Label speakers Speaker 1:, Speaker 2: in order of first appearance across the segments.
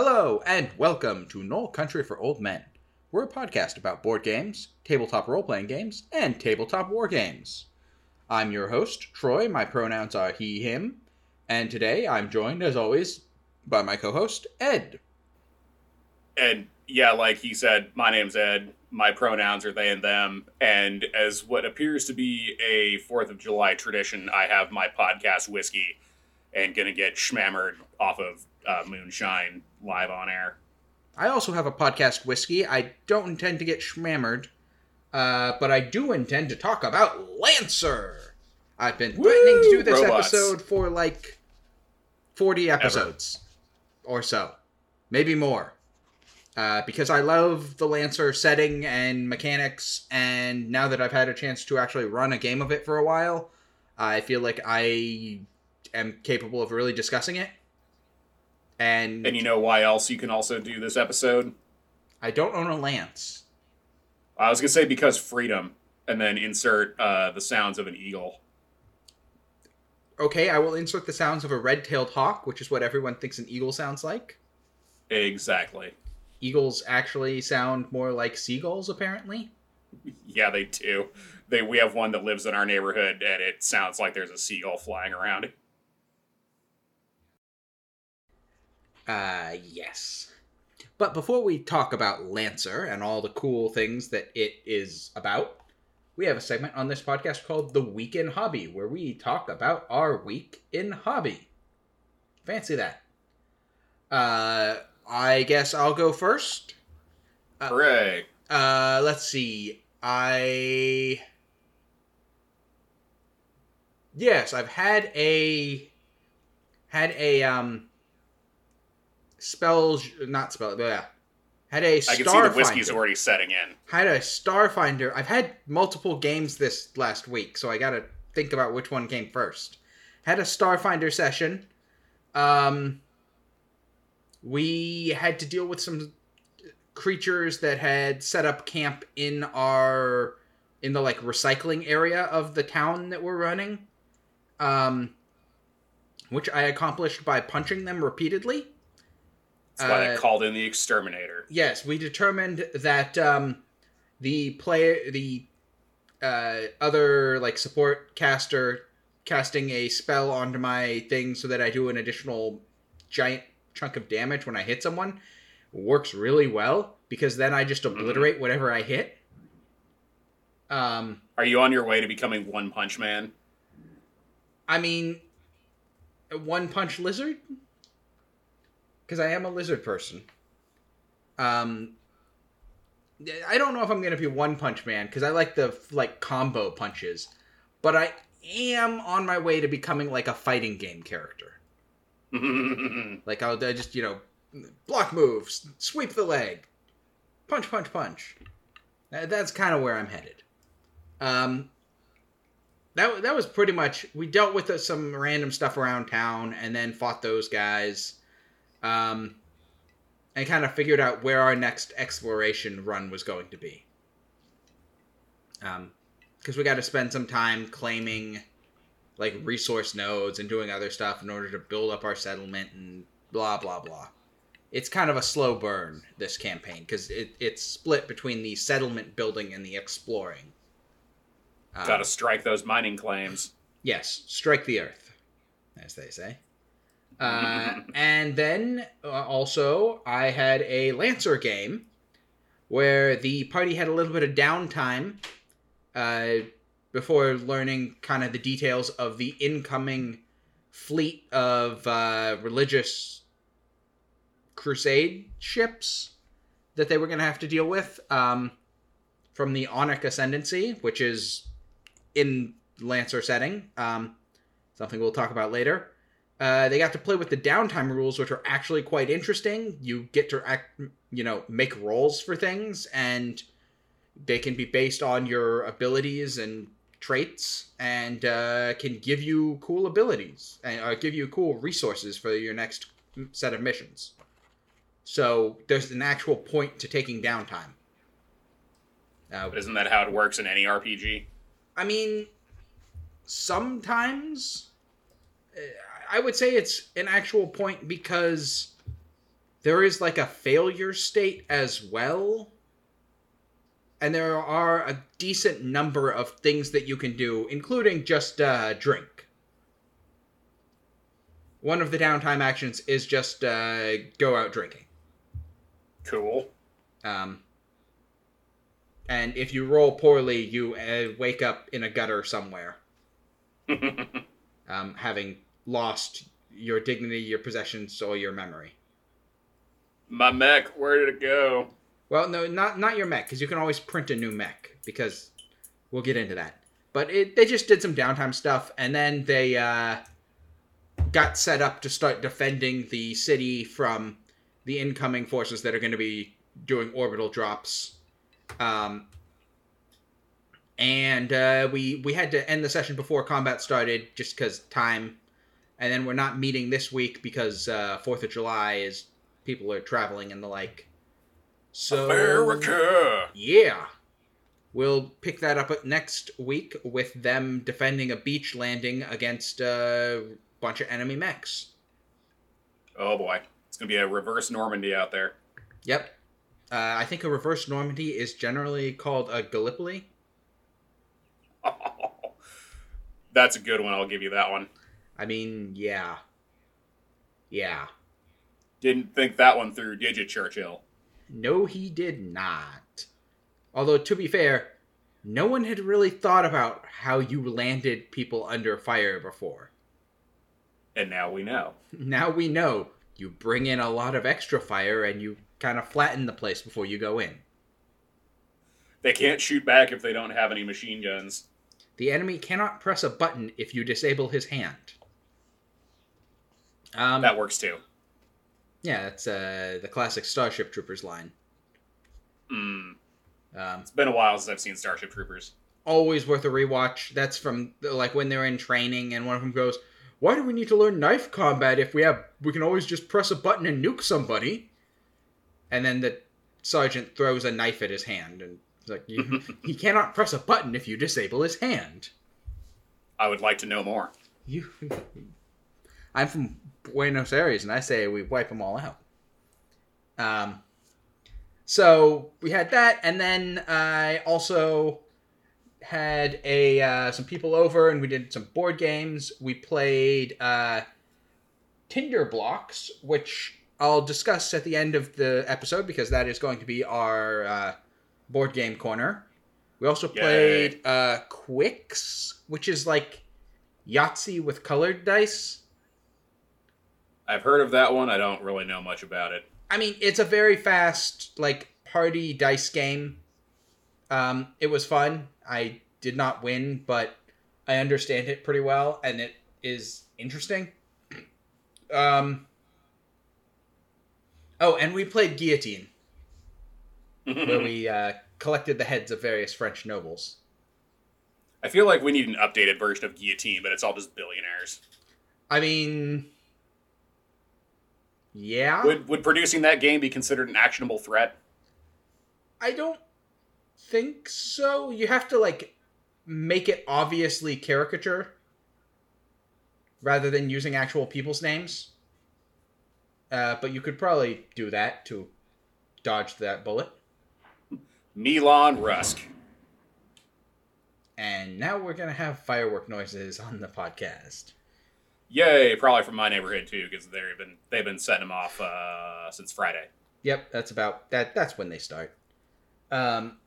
Speaker 1: Hello, and welcome to Knoll Country for Old Men. We're a podcast about board games, tabletop role playing games, and tabletop war games. I'm your host, Troy. My pronouns are he, him. And today I'm joined, as always, by my co host, Ed.
Speaker 2: And yeah, like he said, my name's Ed. My pronouns are they and them. And as what appears to be a 4th of July tradition, I have my podcast, Whiskey, and gonna get schmammered off of uh, Moonshine live on air.
Speaker 1: I also have a podcast, Whiskey. I don't intend to get schmammered, uh, but I do intend to talk about Lancer. I've been threatening to do this
Speaker 2: Robots.
Speaker 1: episode for like 40 episodes or so, maybe more. Uh, because I love the Lancer setting and mechanics, and now that I've had a chance to actually run a game of it for a while, I feel like I am capable of really discussing it. And,
Speaker 2: And you know why else you can also do this episode?
Speaker 1: I don't own a lance.
Speaker 2: I was gonna say because freedom, and then insert uh, the sounds of an eagle.
Speaker 1: Okay, I will insert the sounds of a red-tailed hawk, which is what everyone thinks an eagle sounds like.
Speaker 2: Exactly.
Speaker 1: Eagles actually sound more like seagulls, apparently.
Speaker 2: Yeah, they do. They we have one that lives in our neighborhood, and it sounds like there's a seagull flying around.
Speaker 1: Uh, yes. But before we talk about Lancer and all the cool things that it is about, we have a segment on this podcast called The Week in Hobby, where we talk about our week in hobby. Fancy that. Uh, I guess I'll go first. Uh,
Speaker 2: Hooray!
Speaker 1: Uh, let's see. I yes, I've had a had a um spells not spell yeah had a
Speaker 2: I can see the whiskey's already setting in.
Speaker 1: Had a starfinder. I've had multiple games this last week, so I got to think about which one came first. Had a starfinder session. Um, we had to deal with some creatures that had set up camp in our in the like recycling area of the town that we're running. Um, which I accomplished by punching them repeatedly.
Speaker 2: That's why
Speaker 1: Uh,
Speaker 2: they called in the exterminator.
Speaker 1: Yes, we determined that um, the player, the uh, other like support caster, casting a spell onto my thing so that I do an additional giant chunk of damage when I hit someone, works really well because then I just obliterate whatever I hit. Um,
Speaker 2: Are you on your way to becoming One Punch Man?
Speaker 1: I mean, a one punch lizard? Because I am a lizard person. Um, I don't know if I'm gonna be one punch man because I like the like combo punches, but I am on my way to becoming like a fighting game character. Like I'll I just you know block moves, sweep the leg, punch, punch, punch. That's kind of where I'm headed. Um, that that was pretty much we dealt with uh, some random stuff around town and then fought those guys, um, and kind of figured out where our next exploration run was going to be. Um, because we got to spend some time claiming like resource nodes and doing other stuff in order to build up our settlement and blah blah blah. It's kind of a slow burn this campaign because it, it's split between the settlement building and the exploring. Um,
Speaker 2: Gotta strike those mining claims.
Speaker 1: Yes, strike the earth, as they say. Uh, and then uh, also, I had a Lancer game where the party had a little bit of downtime uh, before learning kind of the details of the incoming fleet of uh, religious crusade ships that they were going to have to deal with um, from the Aunic Ascendancy, which is in Lancer setting. Um, something we'll talk about later. Uh, they got to play with the downtime rules, which are actually quite interesting. You get to act, you know, make rolls for things, and they can be based on your abilities and traits, and uh, can give you cool abilities and uh, give you cool resources for your next set of missions. So there's an actual point to taking downtime. Uh,
Speaker 2: But isn't that how it works in any RPG?
Speaker 1: I mean, sometimes uh, I would say it's an actual point because there is like a failure state as well. And there are a decent number of things that you can do, including just uh, drink. One of the downtime actions is just uh, go out drinking.
Speaker 2: Cool.
Speaker 1: Um, and if you roll poorly, you uh, wake up in a gutter somewhere, um, having lost your dignity, your possessions, or your memory.
Speaker 2: My mech, where did it go?
Speaker 1: Well, no, not not your mech, because you can always print a new mech. Because we'll get into that. But it, they just did some downtime stuff, and then they uh, got set up to start defending the city from the incoming forces that are going to be doing orbital drops. Um, and uh, we we had to end the session before combat started, just because time. And then we're not meeting this week because uh, Fourth of July is people are traveling and the like. So
Speaker 2: America.
Speaker 1: yeah. We'll pick that up next week with them defending a beach landing against a bunch of enemy mechs.
Speaker 2: Oh boy, it's gonna be a reverse Normandy out there.
Speaker 1: Yep. Uh, I think a reverse Normandy is generally called a Gallipoli.
Speaker 2: Oh, That's a good one. I'll give you that one.
Speaker 1: I mean, yeah. Yeah.
Speaker 2: Didn't think that one through, did you, Churchill?
Speaker 1: No, he did not. Although, to be fair, no one had really thought about how you landed people under fire before.
Speaker 2: And now we know.
Speaker 1: Now we know. You bring in a lot of extra fire and you kind of flatten the place before you go in.
Speaker 2: They can't shoot back if they don't have any machine guns.
Speaker 1: The enemy cannot press a button if you disable his hand. Um,
Speaker 2: That works too.
Speaker 1: yeah, that's uh, the classic Starship Troopers line.
Speaker 2: Mm.
Speaker 1: Um,
Speaker 2: It's been a while since I've seen Starship Troopers.
Speaker 1: always worth a rewatch. That's from like when they're in training, and one of them goes, "Why do we need to learn knife combat if we have we can always just press a button and nuke somebody?" And then the sergeant throws a knife at his hand, and like you, he cannot press a button if you disable his hand.
Speaker 2: I would like to know more.
Speaker 1: You, I'm from Buenos Aires, and I say we wipe them all out. Um, so we had that, and then I also had a uh, some people over, and we did some board games. We played uh, Tinderblox, which I'll discuss at the end of the episode because that is going to be our uh, board game corner. We also
Speaker 2: Yay.
Speaker 1: played uh, Qwixx, which is like Yahtzee with colored dice.
Speaker 2: I've heard of that one. I don't really know much about it.
Speaker 1: I mean, it's a very fast, like, party dice game. Um, it was fun. I did not win, but I understand it pretty well, and it is interesting. Um, oh, and we played Guillotine, where we uh, collected the heads of various French nobles.
Speaker 2: I feel like we need an updated version of Guillotine, but it's all just billionaires.
Speaker 1: I mean, yeah.
Speaker 2: Would would producing that game be considered an actionable threat?
Speaker 1: I don't think so. You have to like make it obviously caricature rather than using actual people's names. Uh, but you could probably do that to dodge that bullet.
Speaker 2: Milan Rusk.
Speaker 1: And now we're gonna have firework noises on the podcast.
Speaker 2: Yay! Probably from my neighborhood too, because they've been they've been setting them off uh, since Friday.
Speaker 1: Yep, that's about that. That's when they start. Um.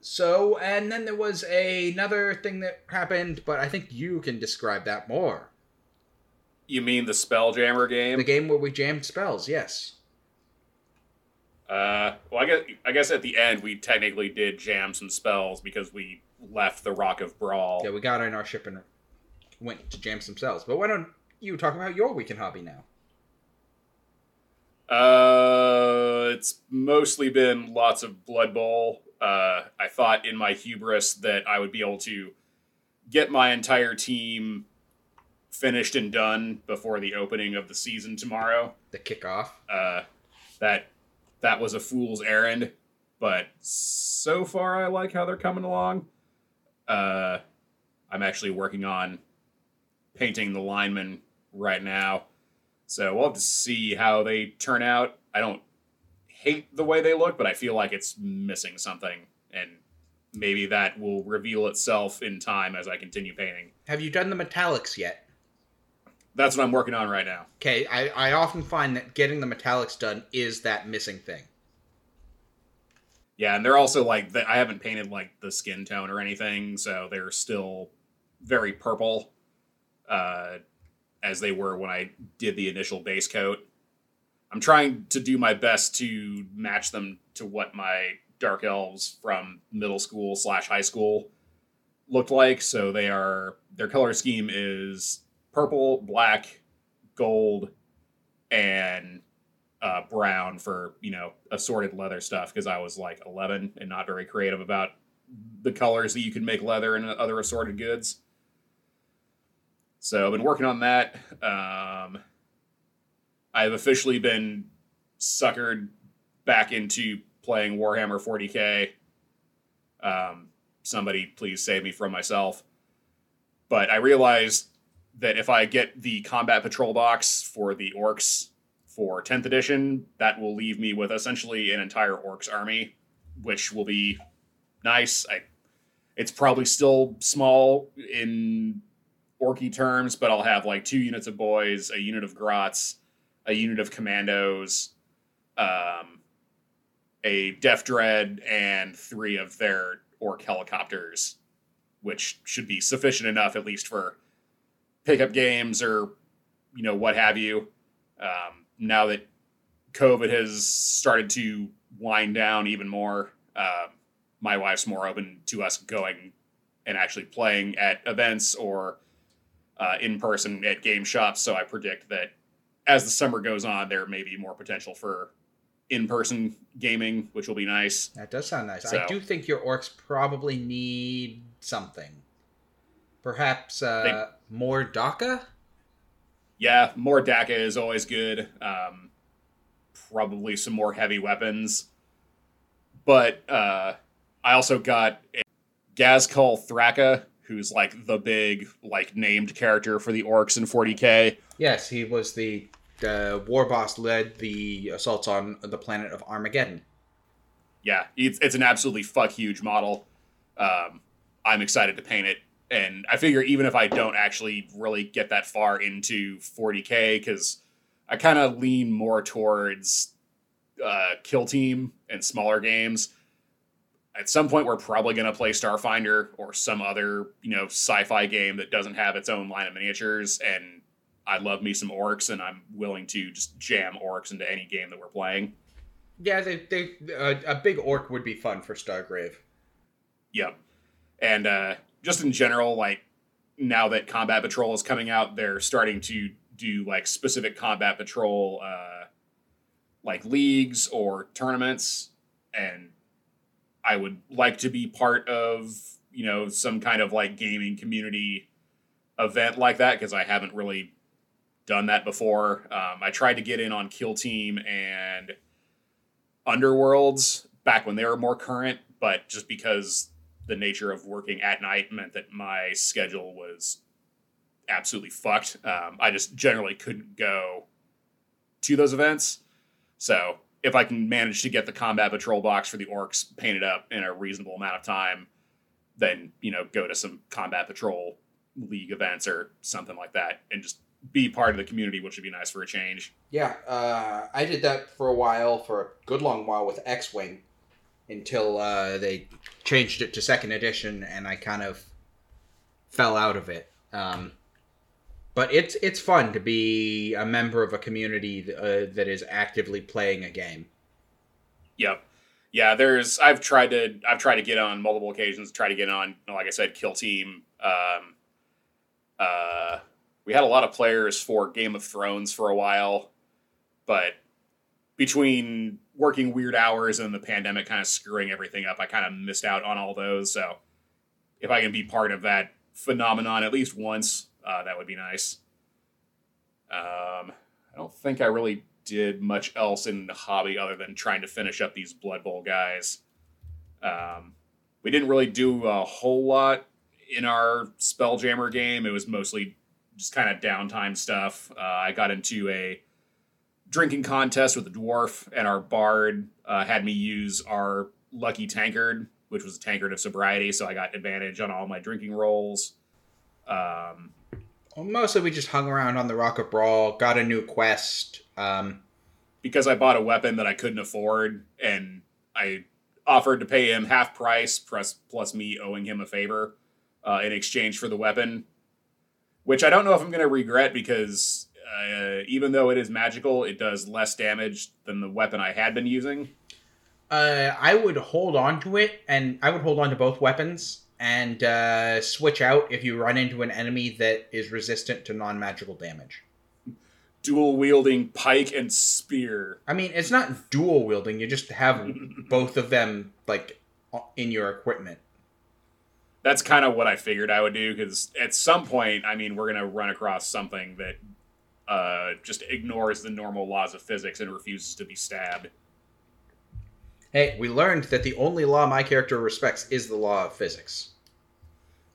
Speaker 1: So, and then there was another thing that happened, but I think you can describe that more.
Speaker 2: You mean the Spelljammer game?
Speaker 1: The game where we jammed spells, yes.
Speaker 2: Uh, well, I guess I guess at the end we technically did jam some spells because we left the Rock of Bral.
Speaker 1: Yeah, we got in our ship and went to jams themselves. But why don't you talk about your weekend hobby now?
Speaker 2: Uh, it's mostly been lots of Blood Bowl. Uh, I thought in my hubris that I would be able to get my entire team finished and done before the opening of the season tomorrow.
Speaker 1: The kickoff.
Speaker 2: Uh, that that was a fool's errand, but so far I like how they're coming along. Uh, I'm actually working on painting the linemen right now. So we'll have to see how they turn out. I don't hate the way they look, but I feel like it's missing something, and maybe that will reveal itself in time as I continue painting.
Speaker 1: Have you done the metallics yet?
Speaker 2: That's what I'm working on right now.
Speaker 1: Okay, I, I often find that getting the metallics done is that missing thing.
Speaker 2: Yeah, and they're also like I haven't painted like the skin tone or anything, so they're still very purple, uh, as they were when I did the initial base coat. I'm trying to do my best to match them to what my dark elves from middle school slash high school looked like. So they are their color scheme is purple, black, gold, and uh, brown for you know assorted leather stuff because I was like 11 and not very creative about the colors that you could make leather and other assorted goods. So I've been working on that. Um, I've officially been suckered back into playing Warhammer 40k. Um, somebody please save me from myself. But I realized that if I get the combat patrol box for the orcs for 10th edition, that will leave me with essentially an entire orcs army, which will be nice. I it's probably still small in orky terms, but I'll have like two units of boys, a unit of grots, a unit of commandos, um, a Death Dread, and three of their orc helicopters, which should be sufficient enough at least for pickup games or you know what have you. Um, now that COVID has started to wind down even more, uh, my wife's more open to us going and actually playing at events or uh, in person at game shops. So I predict that as the summer goes on, there may be more potential for in-person gaming, which will be nice.
Speaker 1: That does sound nice.
Speaker 2: So-
Speaker 1: I do think your orcs probably need something. Perhaps uh, more dakka?
Speaker 2: Yeah, more dakka is always good. Um, probably some more heavy weapons. But uh, I also got a Ghazghkull Thraka, who's like the big like named character for the orcs in 40k.
Speaker 1: Yes, he was the uh, war boss led the assaults on the planet of Armageddon.
Speaker 2: Yeah, it's, it's an absolutely fuck huge model. Um, I'm excited to paint it. And I figure even if I don't actually really get that far into 40k, because I kind of lean more towards uh, kill team and smaller games. At some point, we're probably going to play Starfinder or some other you know sci-fi game that doesn't have its own line of miniatures. And I love me some orcs, and I'm willing to just jam orcs into any game that we're playing.
Speaker 1: Yeah, they, they uh, a big orc would be fun for Stargrave.
Speaker 2: Yep. And uh, just in general, like now that Combat Patrol is coming out, they're starting to do like specific Combat Patrol uh, like leagues or tournaments, and I would like to be part of you know some kind of like gaming community event like that because I haven't really done that before. Um, I tried to get in on Kill Team and Underworlds back when they were more current, but just because the nature of working at night meant that my schedule was absolutely fucked. Um, I just generally couldn't go to those events. So if I can manage to get the combat patrol box for the orcs painted up in a reasonable amount of time, then you know go to some combat patrol league events or something like that, and just be part of the community, which would be nice for a change.
Speaker 1: Yeah, uh, I did that for a while, for a good long while with X Wing, until uh, they changed it to second edition, and I kind of fell out of it. Um, but it's it's fun to be a member of a community uh, that is actively playing a game.
Speaker 2: Yep. Yeah, there's I've tried to I've tried to get on multiple occasions, try to get on, like I said, Kill Team. Um, uh, we had a lot of players for Game of Thrones for a while, but between working weird hours and the pandemic kind of screwing everything up, I kind of missed out on all those. So if I can be part of that phenomenon at least once, uh, that would be nice. Um, I don't think I really did much else in the hobby other than trying to finish up these Blood Bowl guys. Um, we didn't really do a whole lot in our Spelljammer game. It was mostly just kind of downtime stuff. Uh, I got into a drinking contest with a dwarf, and our bard uh, had me use our lucky tankard, which was a tankard of sobriety, so I got advantage on all my drinking rolls. Um,
Speaker 1: Well, mostly we just hung around on the Rock of Bral, got a new quest. Um,
Speaker 2: because I bought a weapon that I couldn't afford, and I offered to pay him half price plus plus me owing him a favor uh, in exchange for the weapon, which I don't know if I'm going to regret because uh, even though it is magical, it does less damage than the weapon I had been using.
Speaker 1: uh, I would hold on to it, and I would hold on to both weapons and uh, switch out if you run into an enemy that is resistant to non magical damage.
Speaker 2: Dual wielding pike and spear.
Speaker 1: I mean, it's not dual wielding, you just have both of them, like, in your equipment.
Speaker 2: That's kind of what I figured I would do because at some point, I mean, we're going to run across something that uh, just ignores the normal laws of physics and refuses to be stabbed.
Speaker 1: Hey, we learned that the only law my character respects is the law of physics.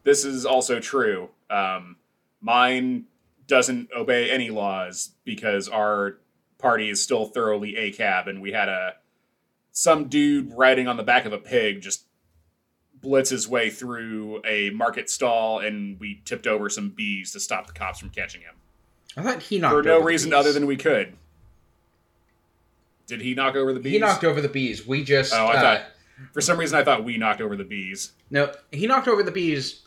Speaker 2: this is also true. Um, mine doesn't obey any laws because our party is still thoroughly a cab, and we had a some dude riding on the back of a pig just blitz his way through a market stall, and we tipped over some bees to stop the cops from catching him
Speaker 1: I thought he knocked
Speaker 2: for no reason
Speaker 1: bees.
Speaker 2: other than we could. Did he knock over the bees?
Speaker 1: He knocked over the bees. We just.
Speaker 2: Oh, I
Speaker 1: uh,
Speaker 2: thought for some reason I thought we knocked over the bees.
Speaker 1: No, he knocked over the bees,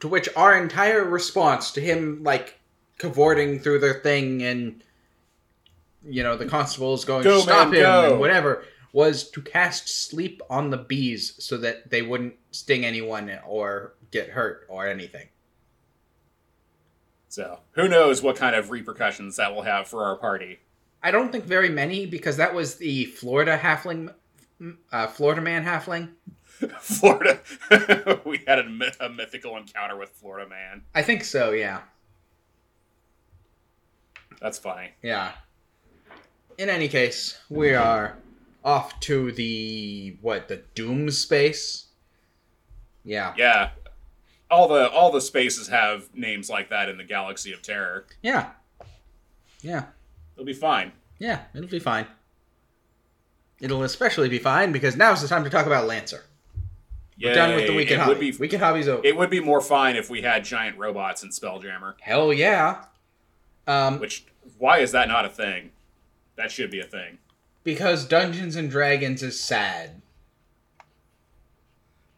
Speaker 1: to which our entire response to him, like, cavorting through the thing and, you know, the constables going,
Speaker 2: Go,
Speaker 1: stop
Speaker 2: man,
Speaker 1: him,
Speaker 2: go."
Speaker 1: and whatever, was to cast sleep on the bees so that they wouldn't sting anyone or get hurt or anything.
Speaker 2: So who knows what kind of repercussions that will have for our party.
Speaker 1: I don't think very many because that was the Florida halfling, uh, Florida man halfling.
Speaker 2: Florida. we had a, myth- a mythical encounter with Florida man.
Speaker 1: I think so, yeah.
Speaker 2: That's funny.
Speaker 1: Yeah. In any case, we are off to the what the Doom space. Yeah.
Speaker 2: Yeah. All the all the spaces have names like that in the galaxy of terror.
Speaker 1: Yeah. Yeah.
Speaker 2: It'll be fine.
Speaker 1: Yeah. It'll be fine. It'll especially be fine because now's the time to talk about Lancer.
Speaker 2: Yeah.
Speaker 1: We're done with the weekend
Speaker 2: it
Speaker 1: hobby.
Speaker 2: would be
Speaker 1: weekend hobby's over.
Speaker 2: it would be more fine if we had giant robots in Spelljammer.
Speaker 1: Hell yeah. Um,
Speaker 2: Which why is that not a thing? That should be a thing.
Speaker 1: because Dungeons and Dragons is sad.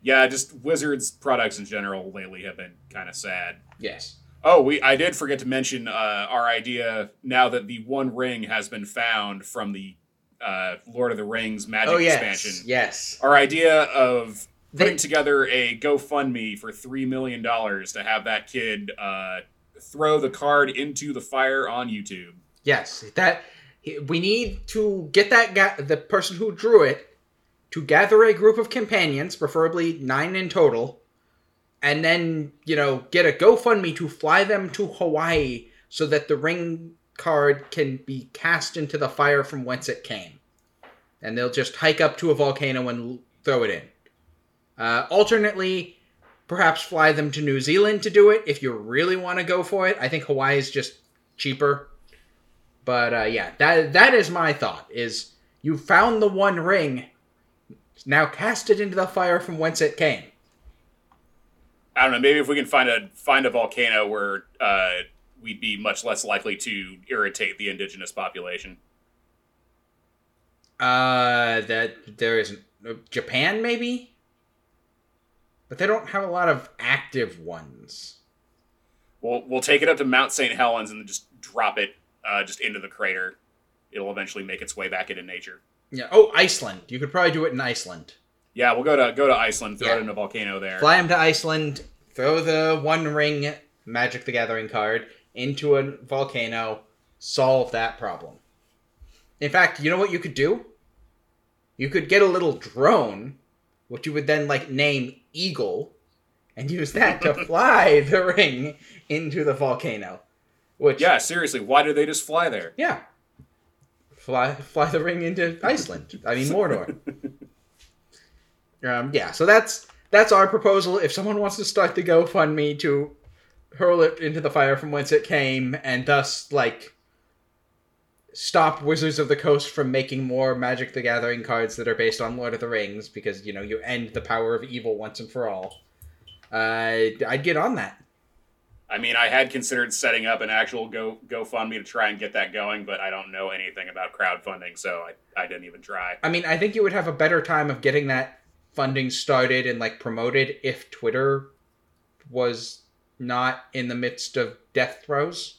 Speaker 2: Yeah, just Wizards products in general lately have been kind of sad.
Speaker 1: Yes.
Speaker 2: Oh, we I did forget to mention uh, our idea now that the One Ring has been found from the uh, Lord of the Rings Magic
Speaker 1: oh yes.
Speaker 2: expansion.
Speaker 1: Yes.
Speaker 2: Our idea of
Speaker 1: They-
Speaker 2: putting together a GoFundMe for three million dollars to have that kid uh, throw the card into the fire on YouTube.
Speaker 1: Yes, that we need to get that guy, the person who drew it, to gather a group of companions, preferably nine in total, and then you know get a GoFundMe to fly them to Hawaii so that the ring card can be cast into the fire from whence it came, and they'll just hike up to a volcano and throw it in. Uh, alternately, perhaps fly them to New Zealand to do it if you really want to go for it. I think Hawaii is just cheaper. But uh, yeah, that that is my thought. Is you found the one ring, now cast it into the fire from whence it came.
Speaker 2: I don't know. Maybe if we can find a find a volcano where uh, we'd be much less likely to irritate the indigenous population.
Speaker 1: Uh, that there isn't uh, Japan maybe, but they don't have a lot of active ones.
Speaker 2: We'll we'll take it up to Mount St. Helens and just drop it uh, just into the crater. It'll eventually make its way back into nature.
Speaker 1: Yeah. Oh, Iceland. You could probably do it in Iceland.
Speaker 2: Yeah, we'll go to go to Iceland, throw
Speaker 1: Yeah.
Speaker 2: it in a volcano there.
Speaker 1: Fly them to Iceland. Throw the One Ring Magic the Gathering card into a volcano. Solve that problem. In fact, you know what you could do? You could get a little drone, which you would then like name Eagle, and use that to fly the ring into the volcano. Which
Speaker 2: Yeah, seriously, why do they just fly there?
Speaker 1: yeah. Fly fly the ring into Iceland. I mean Mordor. um, yeah, so that's that's our proposal. If someone wants to start the GoFundMe to hurl it into the fire from whence it came, and thus like stop Wizards of the Coast from making more Magic the Gathering cards that are based on Lord of the Rings, because you know you end the power of evil once and for all. Uh, I'd get on that.
Speaker 2: I mean, I had considered setting up an actual Go GoFundMe to try and get that going, but I don't know anything about crowdfunding, so I, I didn't even try.
Speaker 1: I mean, I think you would have a better time of getting that funding started and like promoted if Twitter was not in the midst of death throes.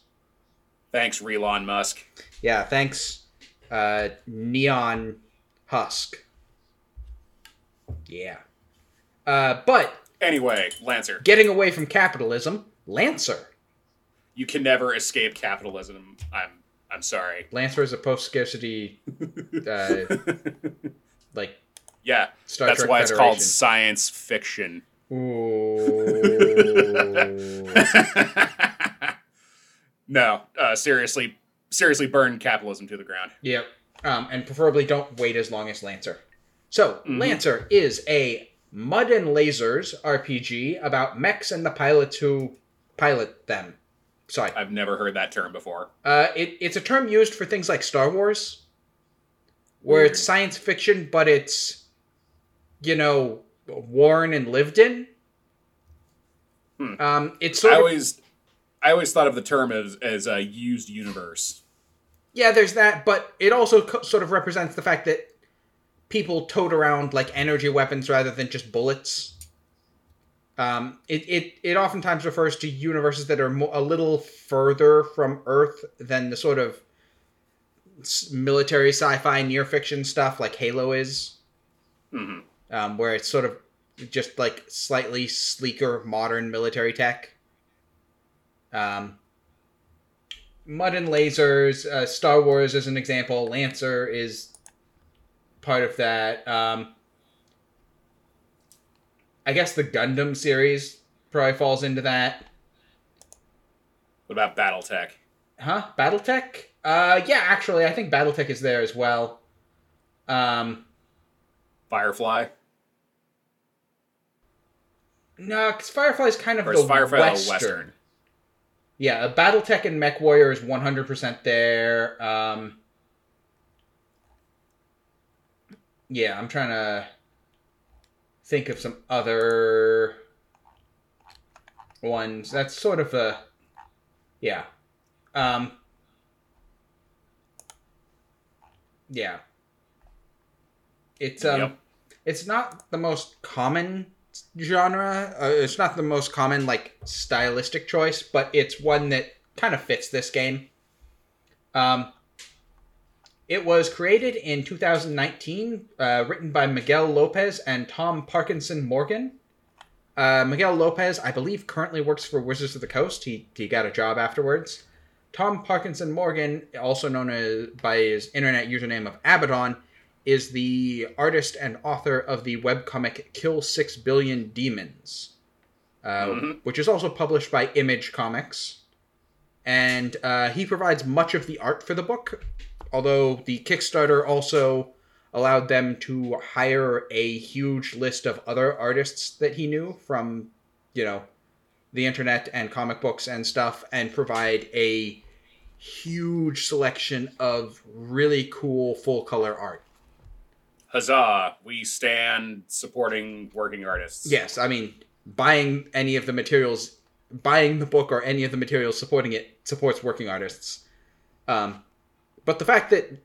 Speaker 2: Thanks, Elon Musk.
Speaker 1: Yeah, thanks, uh, Neon Husk. Yeah. Uh, but
Speaker 2: Anyway, Lancer,
Speaker 1: getting away from capitalism, Lancer.
Speaker 2: you can never escape capitalism. I'm I'm sorry.
Speaker 1: Lancer is a post-scarcity, uh, like
Speaker 2: yeah,
Speaker 1: Star
Speaker 2: that's
Speaker 1: Trek
Speaker 2: why it's called science fiction. No, uh, seriously, seriously, burn capitalism to the ground.
Speaker 1: Yep. Um, and preferably don't wait as long as Lancer. So,
Speaker 2: Mhm.
Speaker 1: Lancer is a Mud and Lasers RPG about mechs and the pilots who pilot them. Sorry.
Speaker 2: I've never heard that term before.
Speaker 1: Uh, it, it's a term used for things like Star Wars, where
Speaker 2: Weird.
Speaker 1: it's science fiction, but it's, you know, worn and lived in.
Speaker 2: Hmm.
Speaker 1: Um, it's
Speaker 2: I
Speaker 1: of
Speaker 2: always, I always thought of the term as as a used universe.
Speaker 1: Yeah, there's that, but it also co- sort of represents the fact that people tote around like energy weapons rather than just bullets. Um, it, it, it oftentimes refers to universes that are mo- a little further from Earth than the sort of military sci-fi near fiction stuff like Halo is,
Speaker 2: hmm
Speaker 1: um, where it's sort of just like slightly sleeker modern military tech. Um, Mud and Lasers, uh, Star Wars is an example. Lancer is part of that. Um, I guess the Gundam series probably falls into that.
Speaker 2: What about BattleTech?
Speaker 1: Huh? BattleTech? Uh, yeah, actually, I think BattleTech is there as well. Um,
Speaker 2: Firefly,
Speaker 1: no, because Firefly's kind of
Speaker 2: or
Speaker 1: the
Speaker 2: Firefly
Speaker 1: Western.
Speaker 2: a Western?
Speaker 1: Yeah, BattleTech and Mech Warrior is 100% there. Um, yeah, I'm trying to think of some other ones. That's sort of a. Yeah. Um, yeah. It's um
Speaker 2: Yep.
Speaker 1: It's not the most common genre. Uh, it's not the most common like stylistic choice, but it's one that kind of fits this game. Um, it was created in 2019, uh, written by Miguel Lopez and Tom Parkinson Morgan. Uh, Miguel Lopez, I believe, currently works for Wizards of the Coast. He he got a job afterwards. Tom Parkinson Morgan, also known as by his internet username of Abbadon, is the artist and author of the webcomic Kill Six Billion Demons, uh,
Speaker 2: Mhm.
Speaker 1: which is also published by Image Comics. And uh, he provides much of the art for the book, although the Kickstarter also allowed them to hire a huge list of other artists that he knew from, you know, the internet and comic books and stuff, and provide a huge selection of really cool full color art.
Speaker 2: Huzzah! We stand supporting working artists.
Speaker 1: Yes, I mean, buying any of the materials, buying the book or any of the materials supporting it supports working artists. Um, but the fact that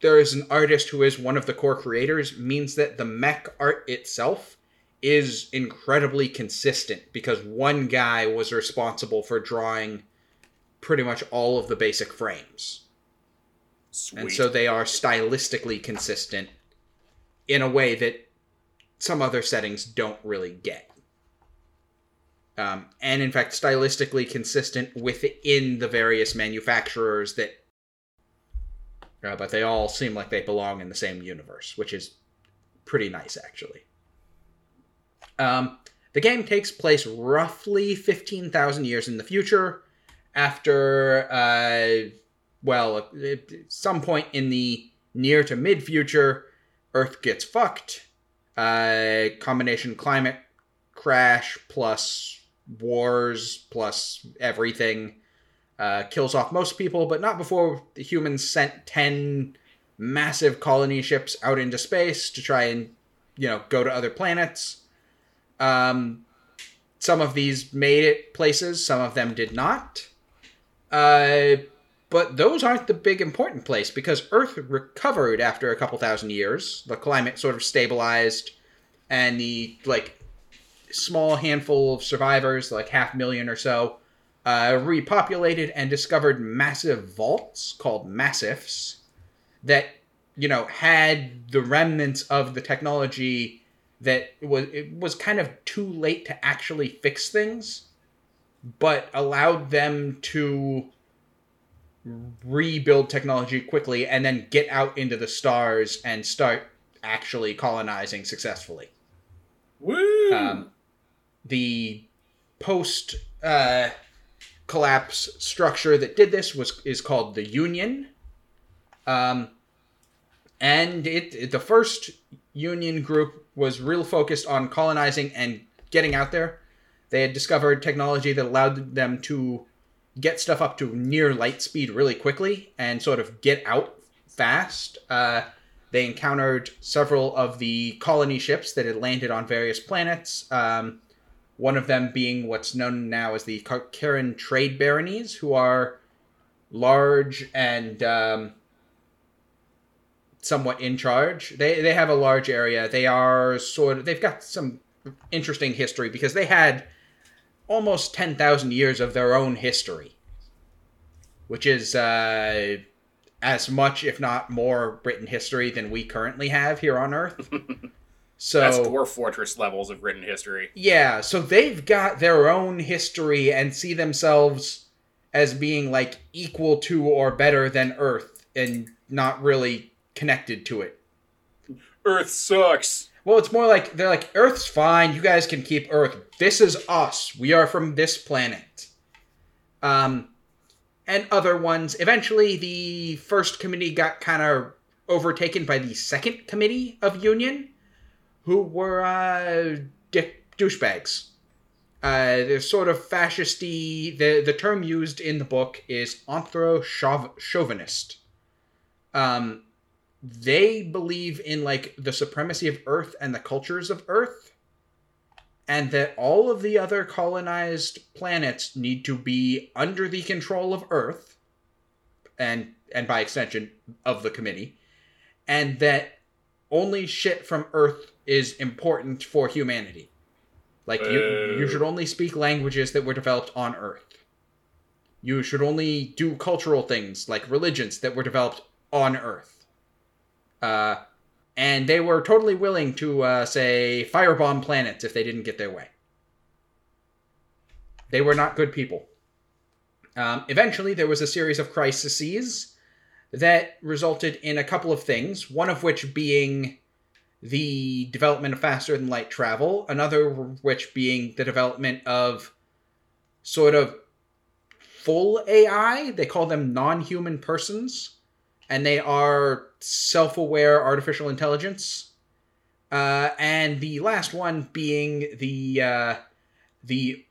Speaker 1: there is an artist who is one of the core creators means that the mech art itself is incredibly consistent because one guy was responsible for drawing pretty much all of the basic frames.
Speaker 2: Sweet.
Speaker 1: And so they are stylistically consistent in a way that some other settings don't really get. Um, and in fact, stylistically consistent within the various manufacturers that. Uh, but they all seem like they belong in the same universe, which is pretty nice, actually. Um, the game takes place roughly 15,000 years in the future after, uh, well, at some point in the near to mid future, Earth gets fucked. Uh, combination climate crash plus wars plus everything. Uh, kills off most people, but not before the humans sent 10 massive colony ships out into space to try and, you know, go to other planets. Um, some of these made it places, some of them did not. Uh, but those aren't the big important place because Earth recovered after a couple thousand years. The climate sort of stabilized, and the like small handful of survivors, like half million or so, uh, repopulated and discovered massive vaults called massifs that you know had the remnants of the technology that was it was kind of too late to actually fix things, but allowed them to rebuild technology quickly and then get out into the stars and start actually colonizing successfully.
Speaker 2: Woo!
Speaker 1: Um, the post uh, collapse structure that did this was is called the Union. Um, and it, it the first Union group was real focused on colonizing and getting out there. They had discovered technology that allowed them to get stuff up to near light speed really quickly and sort of get out fast. Uh, they encountered several of the colony ships that had landed on various planets. Um, one of them being what's known now as the Karrakin trade baronies, who are large and um, somewhat in charge. They they have a large area. They are sort of they've got some interesting history because they had almost ten thousand years of their own history, which is uh, as much, if not more, written history than we currently have here on Earth. So
Speaker 2: That's dwarf fortress levels of written history.
Speaker 1: yeah, so they've got their own history and see themselves as being like equal to or better than Earth and not really connected to it.
Speaker 2: Earth sucks.
Speaker 1: Well, it's more like they're like Earth's fine, you guys can keep Earth. This is us. We are from this planet. Um and other ones. Eventually the first committee got kind of overtaken by the second committee of union who were uh, dick douchebags. Uh, they're sort of fascisty. The the term used in the book is anthro-chauvinist. Um, they believe in like the supremacy of Earth and the cultures of Earth, and that all of the other colonized planets need to be under the control of Earth, and and by extension of the committee, and that only shit from Earth is important for humanity. Like you, you should only speak languages that were developed on Earth. You should only do cultural things like religions that were developed on Earth. Uh, and they were totally willing to uh, say firebomb planets if they didn't get their way. They were not good people. Um, eventually, there was a series of crises that resulted in a couple of things. One of which being the development of faster than light travel, another which being the development of sort of full AI. They call them non human persons, and they are self aware artificial intelligence. Uh, and the last one being the uh, the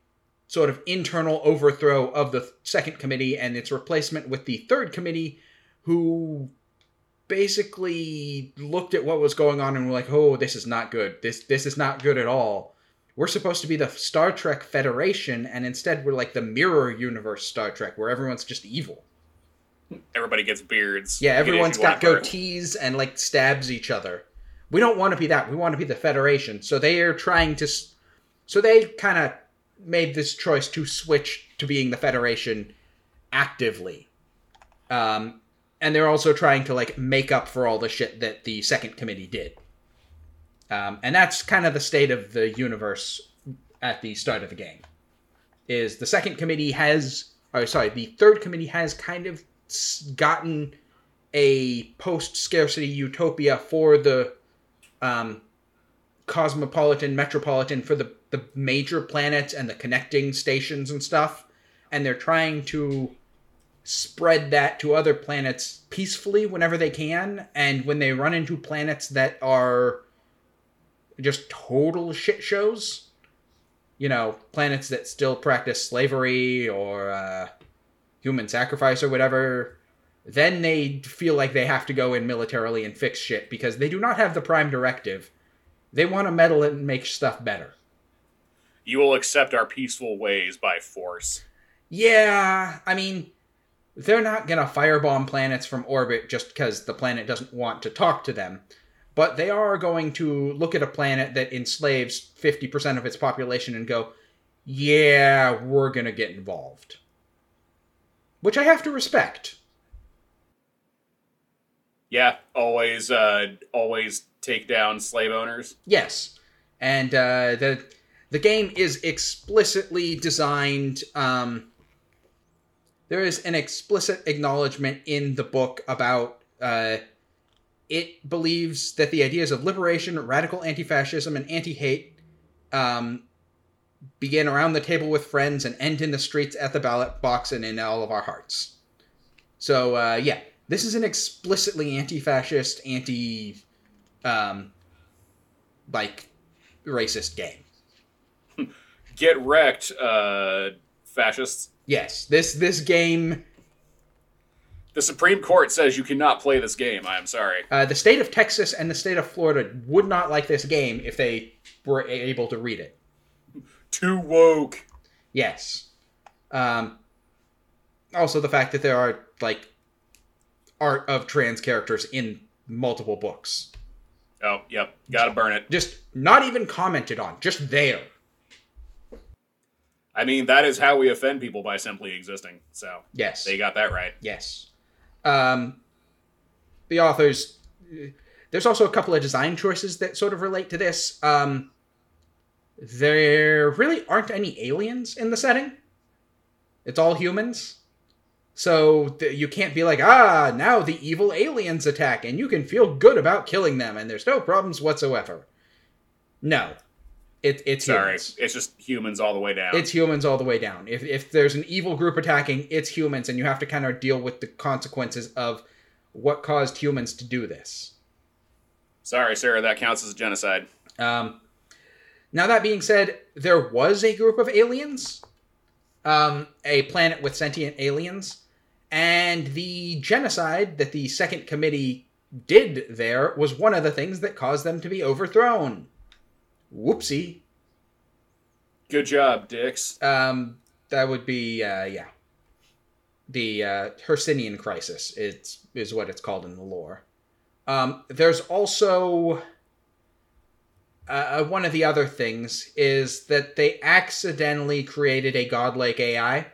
Speaker 1: sort of internal overthrow of the second committee and its replacement with the third committee, who basically looked at what was going on and were like, "Oh, this is not good. This this is not good at all. We're supposed to be the Star Trek Federation, and instead we're like the Mirror Universe Star Trek, where everyone's just evil.
Speaker 2: Everybody gets beards.
Speaker 1: Yeah, everyone's got goatees and like stabs each other. We don't want to be that. We want to be the Federation. So they are trying to. So they kind of made this choice to switch to being the Federation actively. Um, and they're also trying to like make up for all the shit that the second committee did. Um, and that's kind of the state of the universe at the start of the game. Is the second committee has, oh sorry, the third committee has kind of gotten a post scarcity utopia for the um, cosmopolitan, metropolitan, for the, the major planets and the connecting stations and stuff. And they're trying to spread that to other planets peacefully whenever they can. And when they run into planets that are just total shit shows, you know, planets that still practice slavery or uh, human sacrifice or whatever, then they feel like they have to go in militarily and fix shit because they do not have the prime directive. They want to meddle and make stuff better.
Speaker 2: You will accept our peaceful ways by force.
Speaker 1: Yeah, I mean, they're not going to firebomb planets from orbit just because the planet doesn't want to talk to them. But they are going to look at a planet that enslaves 50% of its population and go, yeah, we're going to get involved. Which I have to respect.
Speaker 2: Yeah, always, uh, always take down slave owners.
Speaker 1: Yes, and uh, the the game is explicitly designed. Um, there is an explicit acknowledgement in the book about uh, it believes that the ideas of liberation, radical anti-fascism, and anti-hate um, begin around the table with friends and end in the streets at the ballot box and in all of our hearts. So uh, yeah, this is an explicitly anti-fascist, anti, um, like racist game.
Speaker 2: Get wrecked, uh, fascists.
Speaker 1: Yes, this this game.
Speaker 2: The Supreme Court says you cannot play this game. I am sorry.
Speaker 1: Uh, the state of Texas and the state of Florida would not like this game if they were able to read it.
Speaker 2: Too woke.
Speaker 1: Yes. Um, also, the fact that there are like art of trans characters in multiple books.
Speaker 2: Oh, yep. Gotta burn it.
Speaker 1: Just not even commented on, just there.
Speaker 2: I mean, that is how we offend people by simply existing. So
Speaker 1: Yes.
Speaker 2: they got that right.
Speaker 1: Yes. Um, the authors. There's also a couple of design choices that sort of relate to this. Um, there really aren't any aliens in the setting. It's all humans. So th- you can't be like, ah, now the evil aliens attack, and you can feel good about killing them, and there's no problems whatsoever. No, it, it's
Speaker 2: Sorry,
Speaker 1: humans.
Speaker 2: it's just humans all the way down.
Speaker 1: It's humans all the way down. If if there's an evil group attacking, it's humans, and you have to kind of deal with the consequences of what caused humans to do this.
Speaker 2: Sorry, Sarah, that counts as genocide.
Speaker 1: Um, now that being said, there was a group of aliens, um, a planet with sentient aliens, and the genocide that the second committee did there was one of the things that caused them to be overthrown. Whoopsie.
Speaker 2: Good job, dicks.
Speaker 1: Um, that would be uh, yeah. The uh, Hercynian crisis is is what it's called in the lore. Um, there's also uh, one of the other things is that they accidentally created a godlike AI.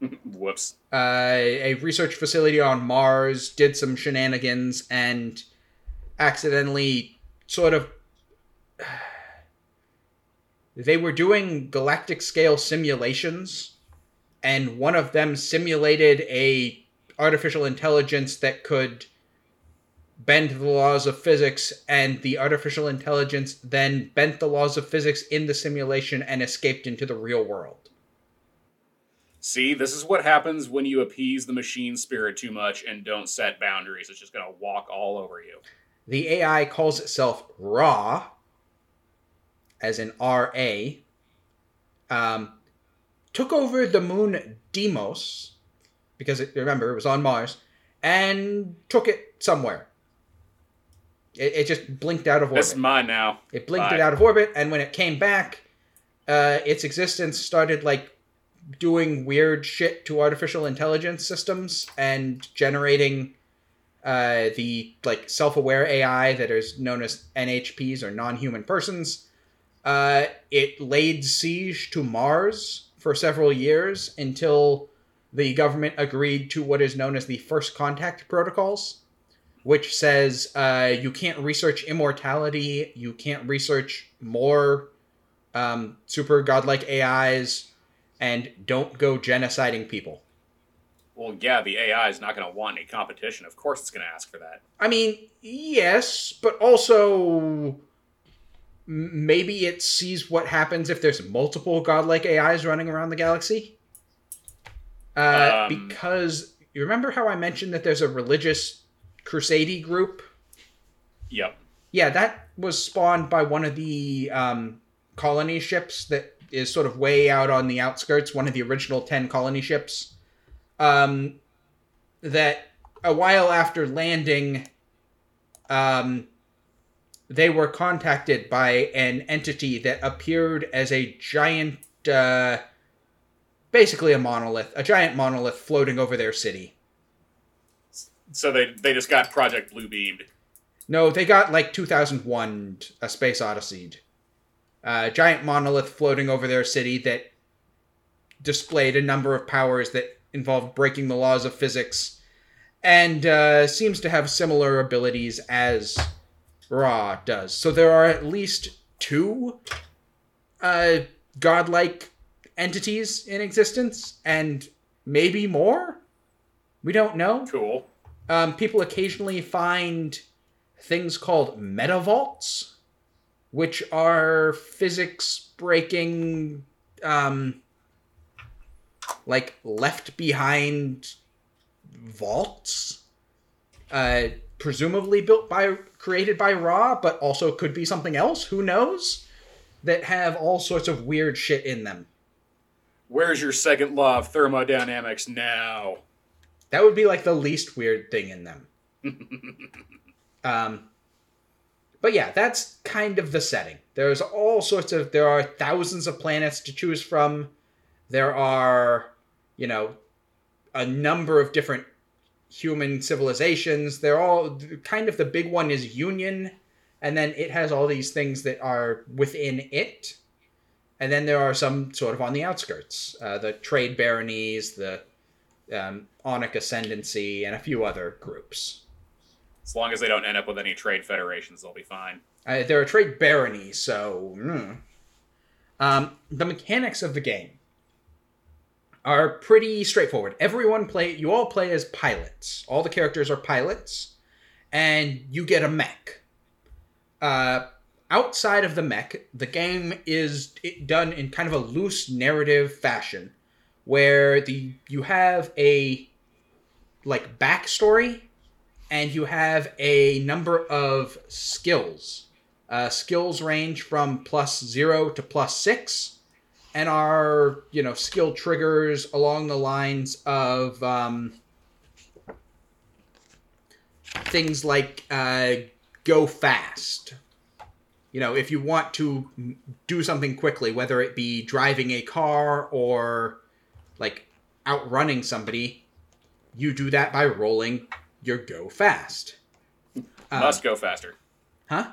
Speaker 2: Whoops.
Speaker 1: Uh, a research facility on Mars did some shenanigans and accidentally sort of they were doing galactic scale simulations and one of them simulated a artificial intelligence that could bend the laws of physics and the artificial intelligence then bent the laws of physics in the simulation and escaped into the real world
Speaker 2: See, this is what happens when you appease the machine spirit too much and don't set boundaries. It's just gonna walk all over you.
Speaker 1: the ai calls itself ra as in ra um, took over the moon Deimos, because it, remember it was on Mars, and took it somewhere. It, it just blinked out of orbit.
Speaker 2: Mine now.
Speaker 1: It blinked
Speaker 2: Bye.
Speaker 1: it out of orbit, and when it came back, uh, its existence started like doing weird shit to artificial intelligence systems and generating uh, the like self-aware AI that is known as NHPs or non-human persons. Uh, it laid siege to Mars for several years until the government agreed to what is known as the First Contact Protocols, which says uh, you can't research immortality, you can't research more um, super godlike AIs, and don't go genociding people.
Speaker 2: Well, yeah, the AI is not gonna want any competition. Of course, it's gonna ask for that.
Speaker 1: I mean, yes, but also maybe it sees what happens if there's multiple godlike AIs running around the galaxy. Uh,
Speaker 2: Um.
Speaker 1: because you remember how I mentioned that there's a religious crusade group?
Speaker 2: Yep.
Speaker 1: Yeah, that was spawned by one of the um, colony ships that is sort of way out on the outskirts, one of the original 10 colony ships. Um, that a while after landing, um, they were contacted by an entity that appeared as a giant, uh, basically a monolith, a giant monolith floating over their city.
Speaker 2: So they they just got Project Blue beamed.
Speaker 1: No, they got like 2001 A Space Odyssey. A giant monolith floating over their city that displayed a number of powers that involved breaking the laws of physics and uh, seems to have similar abilities as Ra does. So there are at least two uh, godlike entities in existence, and maybe more. We don't know.
Speaker 2: Cool.
Speaker 1: Um, people occasionally find things called meta vaults, which are physics breaking, um, like left behind vaults. Uh, presumably built by, created by Ra, but also could be something else. Who knows? That have all sorts of weird shit in them.
Speaker 2: Where's your second law of thermodynamics now?
Speaker 1: That would be like the least weird thing in them. um, but yeah, that's kind of the setting. There's all sorts of there are thousands of planets to choose from. There are, you know, a number of different human civilizations. They're all kind of the big one is Union, and then it has all these things that are within it. And then there are some sort of on the outskirts, uh, the trade baronies, the um, Aunic Ascendancy, and a few other groups.
Speaker 2: As long as they don't end up with any trade federations, they'll be fine.
Speaker 1: Uh, there are a trade barony, so. Mm. Um, the mechanics of the game are pretty straightforward. Everyone play. You all play as pilots. All the characters are pilots, and you get a mech. Uh, outside of the mech, the game is done in kind of a loose narrative fashion, where the you have a like backstory, and you have a number of skills. Uh, skills range from plus zero to plus six, and are you know skill triggers along the lines of um, things like uh, go fast. You know, if you want to do something quickly, whether it be driving a car or like outrunning somebody, you do that by rolling your go fast.
Speaker 2: Um, Must go faster.
Speaker 1: Huh?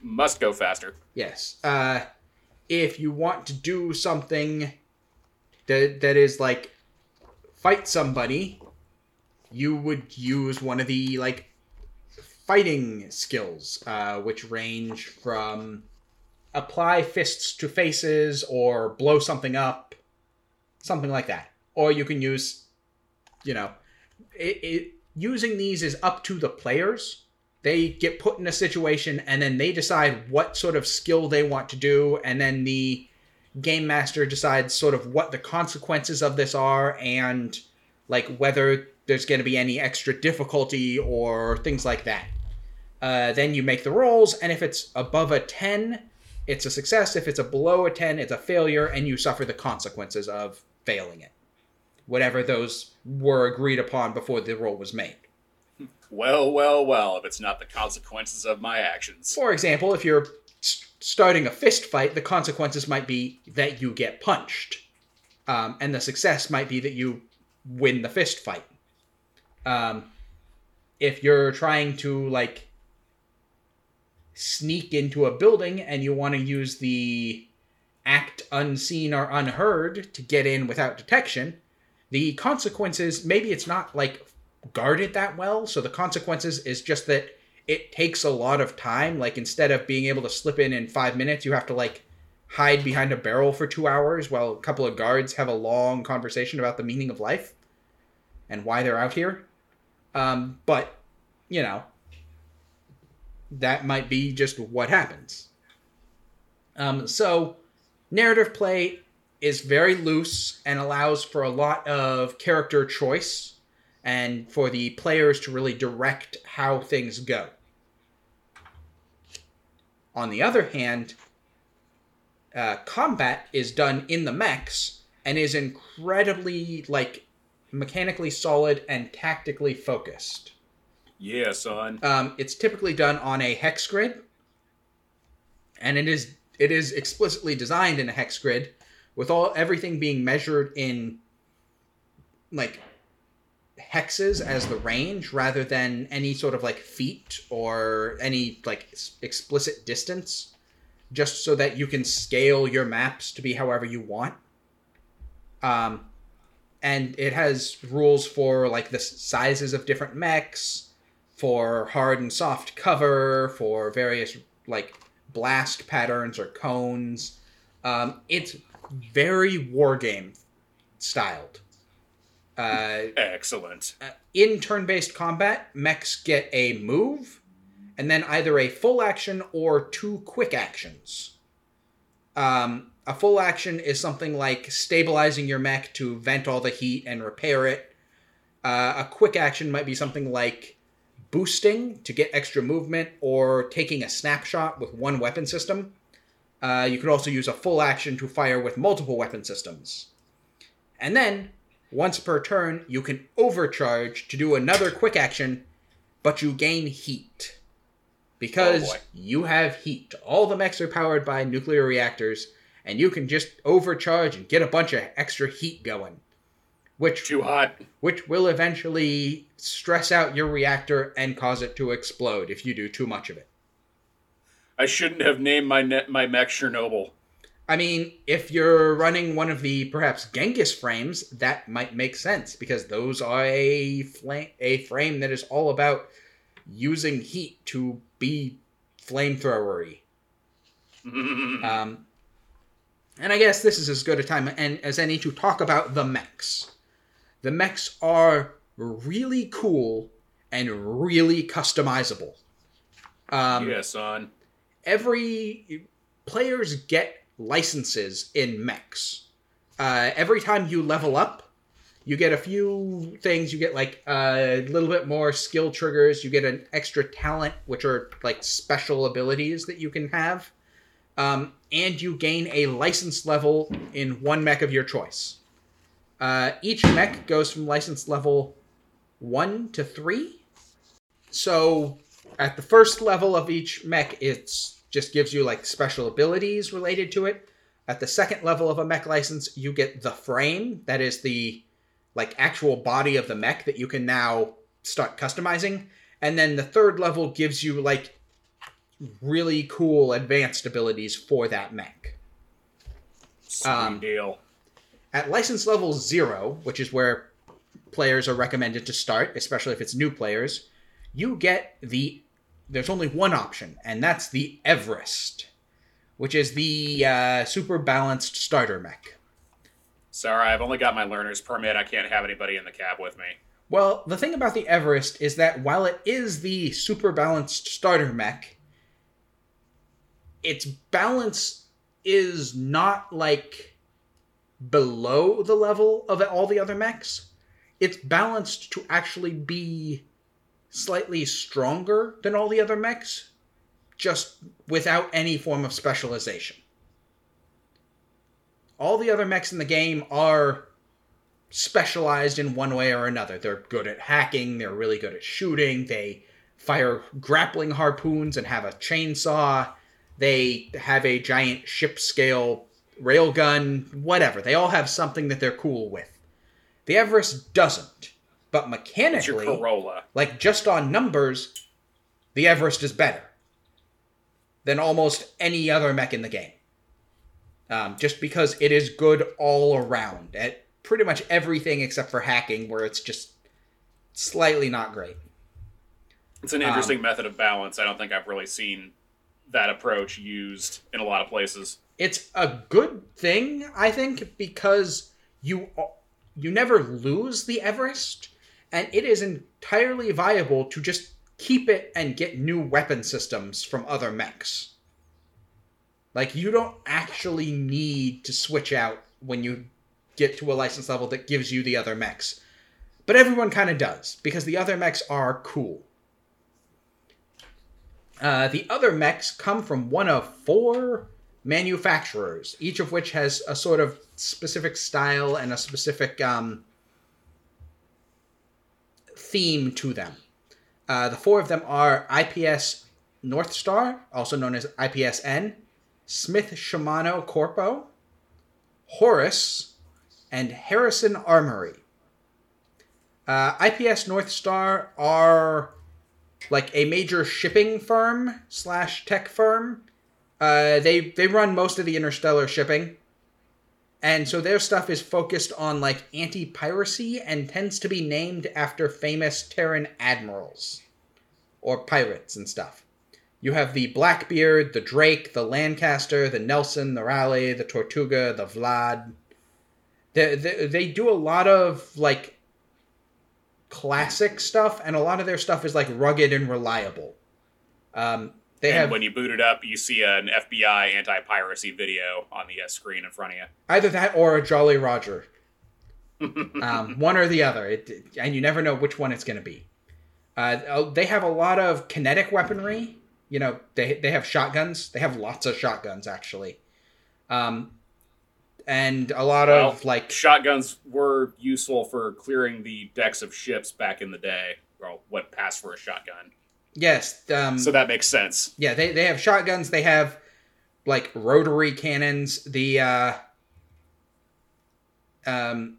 Speaker 2: Must go faster.
Speaker 1: Yes. Uh, if you want to do something that that is like fight somebody, you would use one of the like fighting skills, uh, which range from apply fists to faces or blow something up, something like that. Or you can use, you know, it, it using these is up to the players. They get put in a situation and then they decide what sort of skill they want to do. And then the game master decides sort of what the consequences of this are and like whether there's going to be any extra difficulty or things like that. Uh, then you make the rolls and if it's above a 10 it's a success. If it's a below a 10 it's a failure and you suffer the consequences of failing it whatever those were agreed upon before the roll was made
Speaker 2: well, well, well, if it's not the consequences of my actions.
Speaker 1: For example, if you're starting a fist fight, the consequences might be that you get punched. Um, and the success might be that you win the fist fight. Um, if you're trying to, like, sneak into a building and you want to use the act unseen or unheard to get in without detection, the consequences maybe it's not like guarded that well. So the consequences is just that it takes a lot of time. Like instead of being able to slip in in five minutes, you have to like hide behind a barrel for two hours while a couple of guards have a long conversation about the meaning of life and why they're out here. Um, but you know, that might be just what happens. Um, so narrative play is very loose and allows for a lot of character choice and for the players to really direct how things go. On the other hand, uh, combat is done in the mechs and is incredibly like mechanically solid and tactically focused.
Speaker 2: Yeah, son.
Speaker 1: Um, it's typically done on a hex grid, and it is it is explicitly designed in a hex grid, with all everything being measured in like hexes as the range rather than any sort of like feet or any like explicit distance just so that you can scale your maps to be however you want. Um and it has rules for like the sizes of different mechs for hard and soft cover for various like blast patterns or cones um it's very war game styled uh
Speaker 2: Excellent.
Speaker 1: uh, in turn-based combat, mechs get a move, and then either a full action or two quick actions. Um, a full action is something like stabilizing your mech to vent all the heat and repair it. Uh, a quick action might be something like boosting to get extra movement or taking a snapshot with one weapon system. Uh, you could also use a full action to fire with multiple weapon systems. And then, once per turn, you can overcharge to do another quick action, but you gain heat. Because
Speaker 2: Oh,
Speaker 1: you have heat. All the mechs are powered by nuclear reactors, and you can just overcharge and get a bunch of extra heat going. Which
Speaker 2: Too hot.
Speaker 1: which will eventually stress out your reactor and cause it to explode if you do too much of it.
Speaker 2: I shouldn't have named my net my mech Chernobyl.
Speaker 1: I mean, if you're running one of the perhaps Genghis frames, that might make sense because those are a flame a frame that is all about using heat to be flamethrowery. Um, and I guess this is as good a time and as any to talk about the mechs. The mechs are really cool and really customizable. Um,
Speaker 2: yeah, son.
Speaker 1: every players get licenses in mechs. Uh, every time you level up, you get a few things. You get like a little bit more skill triggers. You get an extra talent, which are like special abilities that you can have. Um, and you gain a license level in one mech of your choice. Uh, each mech goes from license level one to three. So at the first level of each mech, it's just gives you like special abilities related to it. At the second level of a mech license, you get the frame, that is the like actual body of the mech that you can now start customizing. And then the third level gives you like really cool advanced abilities for that mech.
Speaker 2: Sweet
Speaker 1: um,
Speaker 2: deal.
Speaker 1: At license level zero, which is where players are recommended to start, especially if it's new players, you get the. There's only one option, and that's the Everest, which is the uh, super balanced starter mech.
Speaker 2: Sorry, I've only got my learner's permit. I can't have anybody in the cab with me.
Speaker 1: Well, the thing about the Everest is that while it is the super balanced starter mech, its balance is not like below the level of all the other mechs. It's balanced to actually be slightly stronger than all the other mechs, just without any form of specialization. All the other mechs in the game are specialized in one way or another. They're good at hacking, they're really good at shooting, they fire grappling harpoons and have a chainsaw, they have a giant ship scale railgun, whatever. They all have something that they're cool with. The Everest doesn't. But mechanically,
Speaker 2: Corolla.
Speaker 1: like just on numbers, the Everest is better than almost any other mech in the game. Um, just because it is good all around at pretty much everything except for hacking, where it's just slightly not great.
Speaker 2: It's an interesting method of balance. I don't think I've really seen that approach used in a lot of places.
Speaker 1: It's a good thing, I think, because you you never lose the Everest, and it is entirely viable to just keep it and get new weapon systems from other mechs. Like you don't actually need to switch out when you get to a license level that gives you the other mechs. But everyone kind of does because the other mechs are cool. Uh, the other mechs come from one of four manufacturers, each of which has a sort of specific style and a specific um, theme to them. Uh, the four of them are IPS North Star, also known as IPSN, Smith Shimano Corpro, Horus, and Harrison Armory. Uh, IPS North Star are like a major shipping firm slash tech firm. Uh, they they run most of the interstellar shipping, and so their stuff is focused on like anti piracy and tends to be named after famous Terran admirals or pirates and stuff. You have the Blackbeard, the Drake, the Lancaster, the Nelson, the Raleigh, the Tortuga, the Vlad. They, they, they do a lot of like classic stuff, and a lot of their stuff is like rugged and reliable. Um, they
Speaker 2: and
Speaker 1: have
Speaker 2: when you boot it up, you see an FBI anti-piracy video on the uh, screen in front of you.
Speaker 1: either that or a Jolly Roger, um, one or the other, it, and you never know which one it's going to be. Uh, oh, they have a lot of kinetic weaponry. You know, they they have shotguns. They have lots of shotguns actually, um, and a lot
Speaker 2: Well,
Speaker 1: of like
Speaker 2: Shotguns were useful for clearing the decks of ships back in the day, or what passed for a shotgun.
Speaker 1: Yes, um,
Speaker 2: So that makes sense.
Speaker 1: Yeah, they, they have shotguns. They have like rotary cannons. The uh, um,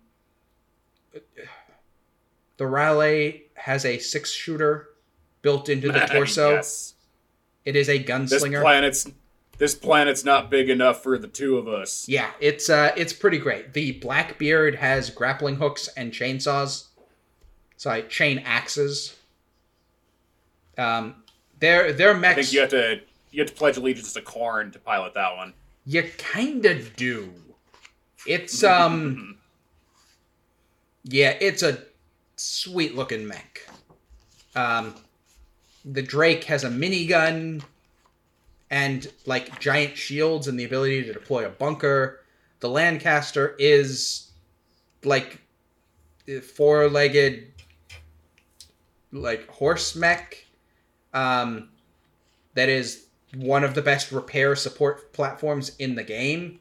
Speaker 1: the Raleigh has a six shooter built into the torso.
Speaker 2: yes.
Speaker 1: It is a gunslinger.
Speaker 2: This planet's this planet's not big enough for the two of us.
Speaker 1: yeah, it's uh, it's pretty great. The Blackbeard has grappling hooks and chainsaws. Sorry, chain axes. Um, their their
Speaker 2: I think you have to you have to pledge allegiance to Khorne to pilot that one.
Speaker 1: You kinda do. It's um Yeah, it's a sweet looking mech. Um the Drake has a minigun and like giant shields and the ability to deploy a bunker. The Lancaster is like four legged like horse mech. Um that is one of the best repair support platforms in the game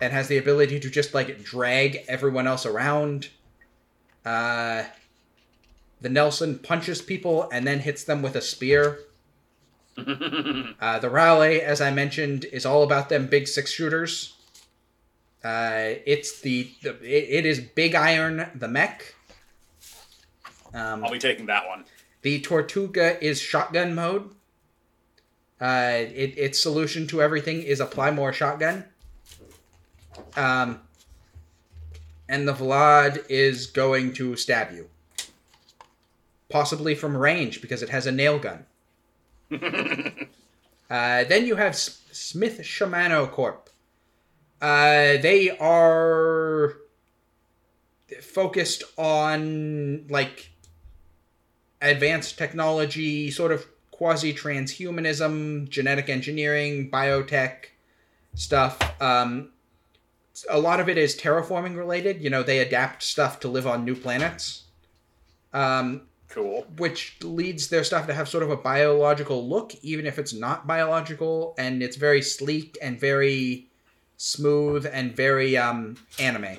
Speaker 1: and has the ability to just like drag everyone else around. Uh, the Nelson punches people and then hits them with a spear. Uh, the Raleigh, as I mentioned, is all about them big six shooters. Uh, it's the, the it, it is Big Iron the mech. Um,
Speaker 2: I'll be taking that one.
Speaker 1: The Tortuga is shotgun mode. Uh, it, its solution to everything is apply more shotgun. Um, and the Vlad is going to stab you. Possibly from range because it has a nail gun. Uh, then you have S- Smith Shimano Corp. Uh, they are focused on like advanced technology, sort of quasi transhumanism, genetic engineering, biotech stuff. Um, a lot of it is terraforming related. You know, they adapt stuff to live on new planets. Um,
Speaker 2: Cool.
Speaker 1: which leads their stuff to have sort of a biological look, even if it's not biological, and it's very sleek and very smooth and very um, anime.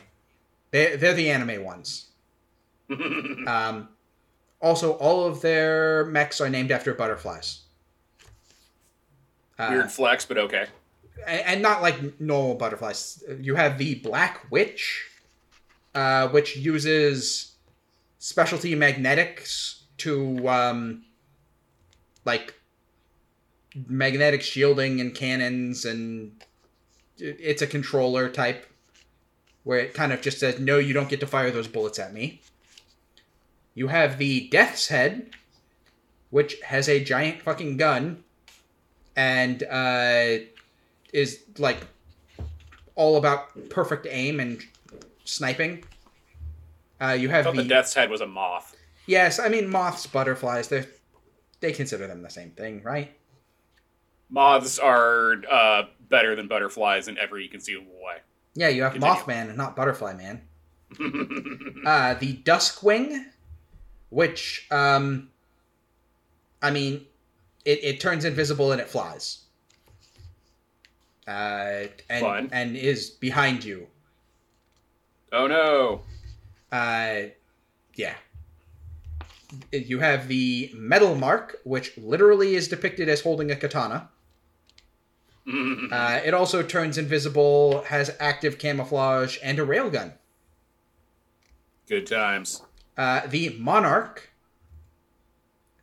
Speaker 1: They they're the anime ones. Um, also, all of their mechs are named after butterflies. Uh,
Speaker 2: Weird flex, but okay.
Speaker 1: and, and not like normal butterflies. You have the Black Witch, uh, which uses specialty magnetics to um, like magnetic shielding and cannons, and it's a controller type where it kind of just says, "No, you don't get to fire those bullets at me." You have the Death's Head, which has a giant fucking gun, and uh, is like all about perfect aim and sniping. Uh, you have the,
Speaker 2: the Death's Head was a moth.
Speaker 1: yes, I mean moths, butterflies. They they consider them the same thing, right?
Speaker 2: Moths are uh, better than butterflies in every conceivable way.
Speaker 1: Yeah, you have
Speaker 2: Continue.
Speaker 1: Mothman and not Butterfly Man. Uh, the Duskwing, which um, I mean, it, it turns invisible and it flies. uh, and
Speaker 2: Fun.
Speaker 1: and is behind you.
Speaker 2: Oh no.
Speaker 1: Uh, yeah. You have the Metalmark, which literally is depicted as holding a katana. Uh, it also turns invisible, has active camouflage, and a railgun.
Speaker 2: Good times.
Speaker 1: Uh, the monarch.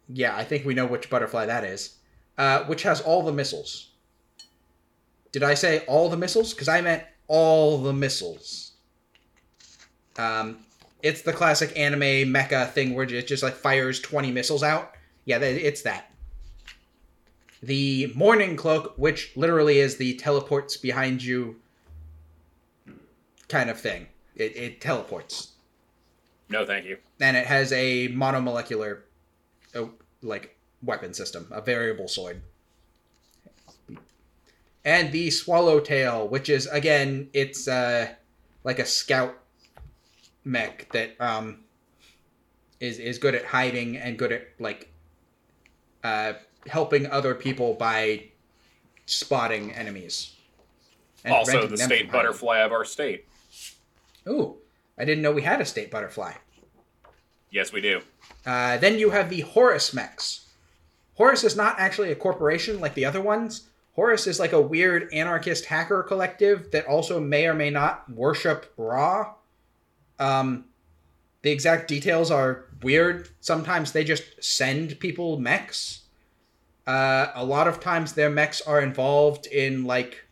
Speaker 1: Yeah, I think we know which butterfly that is. Uh, which has all the missiles. Did I say all the missiles? Because I meant all the missiles. Um, it's the classic anime mecha thing where it just like fires 20 missiles out. Yeah, it's that. The morning cloak, which literally is the teleports behind you kind of thing. It, it teleports
Speaker 2: No, thank you.
Speaker 1: and it has a monomolecular oh, like weapon system a variable sword and the swallowtail which is again it's uh like a scout mech that um is is good at hiding and good at like uh helping other people by spotting enemies
Speaker 2: also, the state
Speaker 1: hiding.
Speaker 2: butterfly of our state.
Speaker 1: ooh i didn't know we had a state butterfly
Speaker 2: Yes, we do.
Speaker 1: Uh, then you have the Horus mechs. Horus is not actually a corporation like the other ones. Horus is like a weird anarchist hacker collective that also may or may not worship Ra. Um, the exact details are weird. Sometimes they just send people mechs. Uh, a lot of times their mechs are involved in like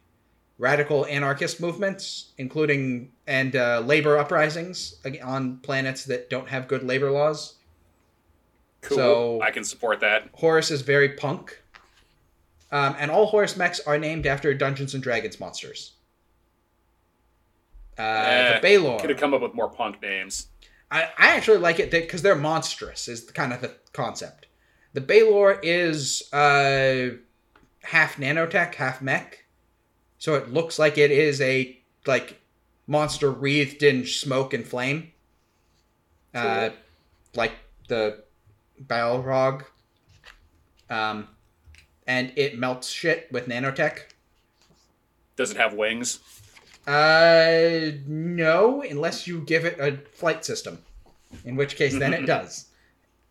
Speaker 1: radical anarchist movements, including and uh, labor uprisings on planets that don't have good labor laws.
Speaker 2: Cool.
Speaker 1: So-
Speaker 2: I can support that.
Speaker 1: Horus is very punk. Um, and all Horus mechs are named after Dungeons and Dragons monsters. Uh,
Speaker 2: Eh,
Speaker 1: the Balor.
Speaker 2: Could have come up with more punk names.
Speaker 1: I, I actually like it because they're monstrous, is kind of the concept. The Balor is uh, half nanotech, half mech. So it looks like it is a like monster wreathed in smoke and flame. Uh, like the Balrog. Um, and it melts shit with nanotech.
Speaker 2: Does it have wings?
Speaker 1: Uh, no, unless you give it a flight system, in which case then it does.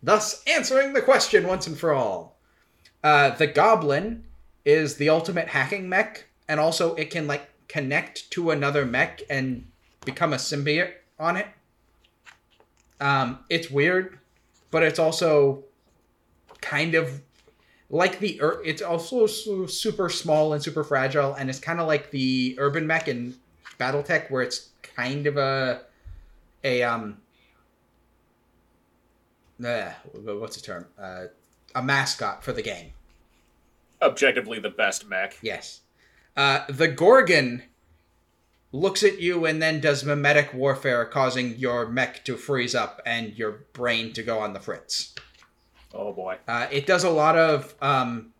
Speaker 1: Thus, answering the question once and for all. Uh, the Goblin is the ultimate hacking mech, and also it can like connect to another mech and become a symbiote on it. Um, it's weird, but it's also kind of like the ur- it's also super small and super fragile and it's kind of like the urban mech in battletech where it's kind of a a um uh, what's the term uh, a mascot for the game
Speaker 2: Objectively, the best mech.
Speaker 1: yes uh, the gorgon looks at you and then does mimetic warfare causing your mech to freeze up and your brain to go on the fritz
Speaker 2: Oh boy.
Speaker 1: Uh, it does a lot of um,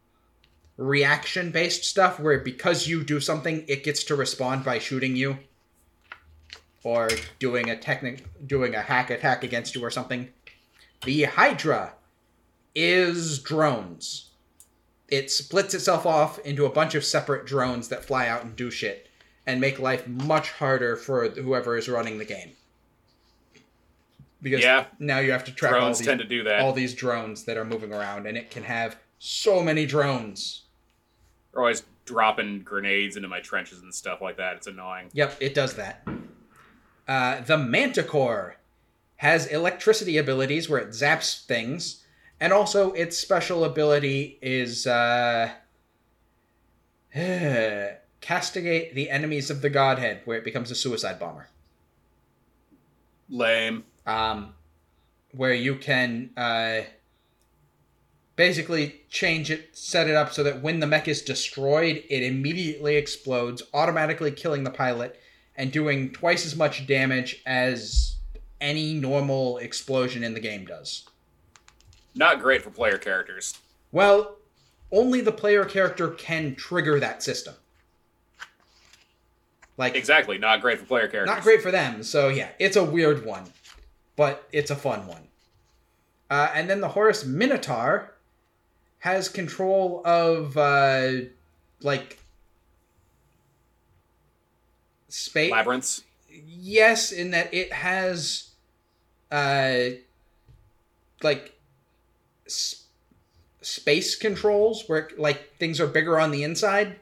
Speaker 1: reaction based stuff where because you do something, it gets to respond by shooting you or doing a technic, doing a hack attack against you or something. The Hydra is drones. It splits itself off into a bunch of separate drones that fly out and do shit and make life much harder for whoever is running the game. Because
Speaker 2: Yeah.
Speaker 1: now you have to track all these
Speaker 2: tend to do that.
Speaker 1: all these drones that are moving around, and it can have so many drones.
Speaker 2: They're always dropping grenades into my trenches and stuff like that. It's annoying.
Speaker 1: Yep, it does that. Uh, the Manticore has electricity abilities where it zaps things, and also its special ability is uh, castigate the enemies of the Godhead, where it becomes a suicide bomber.
Speaker 2: Lame.
Speaker 1: um, where you can uh, basically change it, set it up so that when the mech is destroyed, it immediately explodes, automatically killing the pilot and doing twice as much damage as any normal explosion in the game does.
Speaker 2: Not great for player characters.
Speaker 1: Well, only the player character can trigger that system. Like
Speaker 2: Exactly. Not great for player characters.
Speaker 1: Not great for them. So yeah, it's a weird one, but it's a fun one. Uh, and then the Horus Minotaur has control of uh, like space
Speaker 2: Labyrinths.
Speaker 1: yes in that it has uh like s- space controls where like things are bigger on the inside?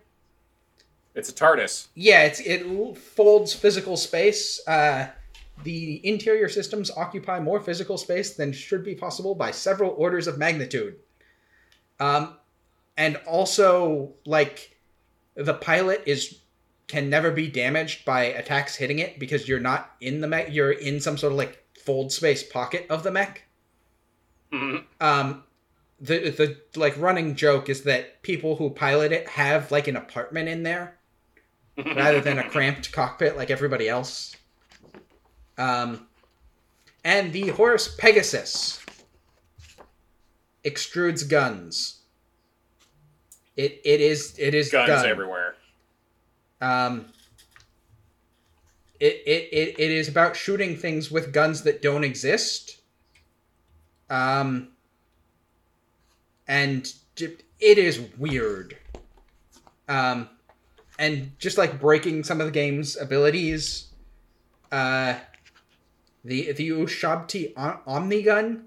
Speaker 2: It's a TARDIS.
Speaker 1: yeah it's it folds physical space uh the interior systems occupy more physical space than should be possible by several orders of magnitude. Um and also like the pilot is can never be damaged by attacks hitting it because you're not in the mech you're in some sort of like fold space pocket of the mech
Speaker 2: Mhm.
Speaker 1: um the the like running joke is that people who pilot it have like an apartment in there rather than a cramped cockpit like everybody else um and the Horus pegasus extrudes guns it it is it is
Speaker 2: guns
Speaker 1: gun.
Speaker 2: everywhere.
Speaker 1: Um, it, it, it, it is about shooting things with guns that don't exist. Um, and it is weird. Um, and just like breaking some of the game's abilities, uh, the the Ushabti Om- Omnigun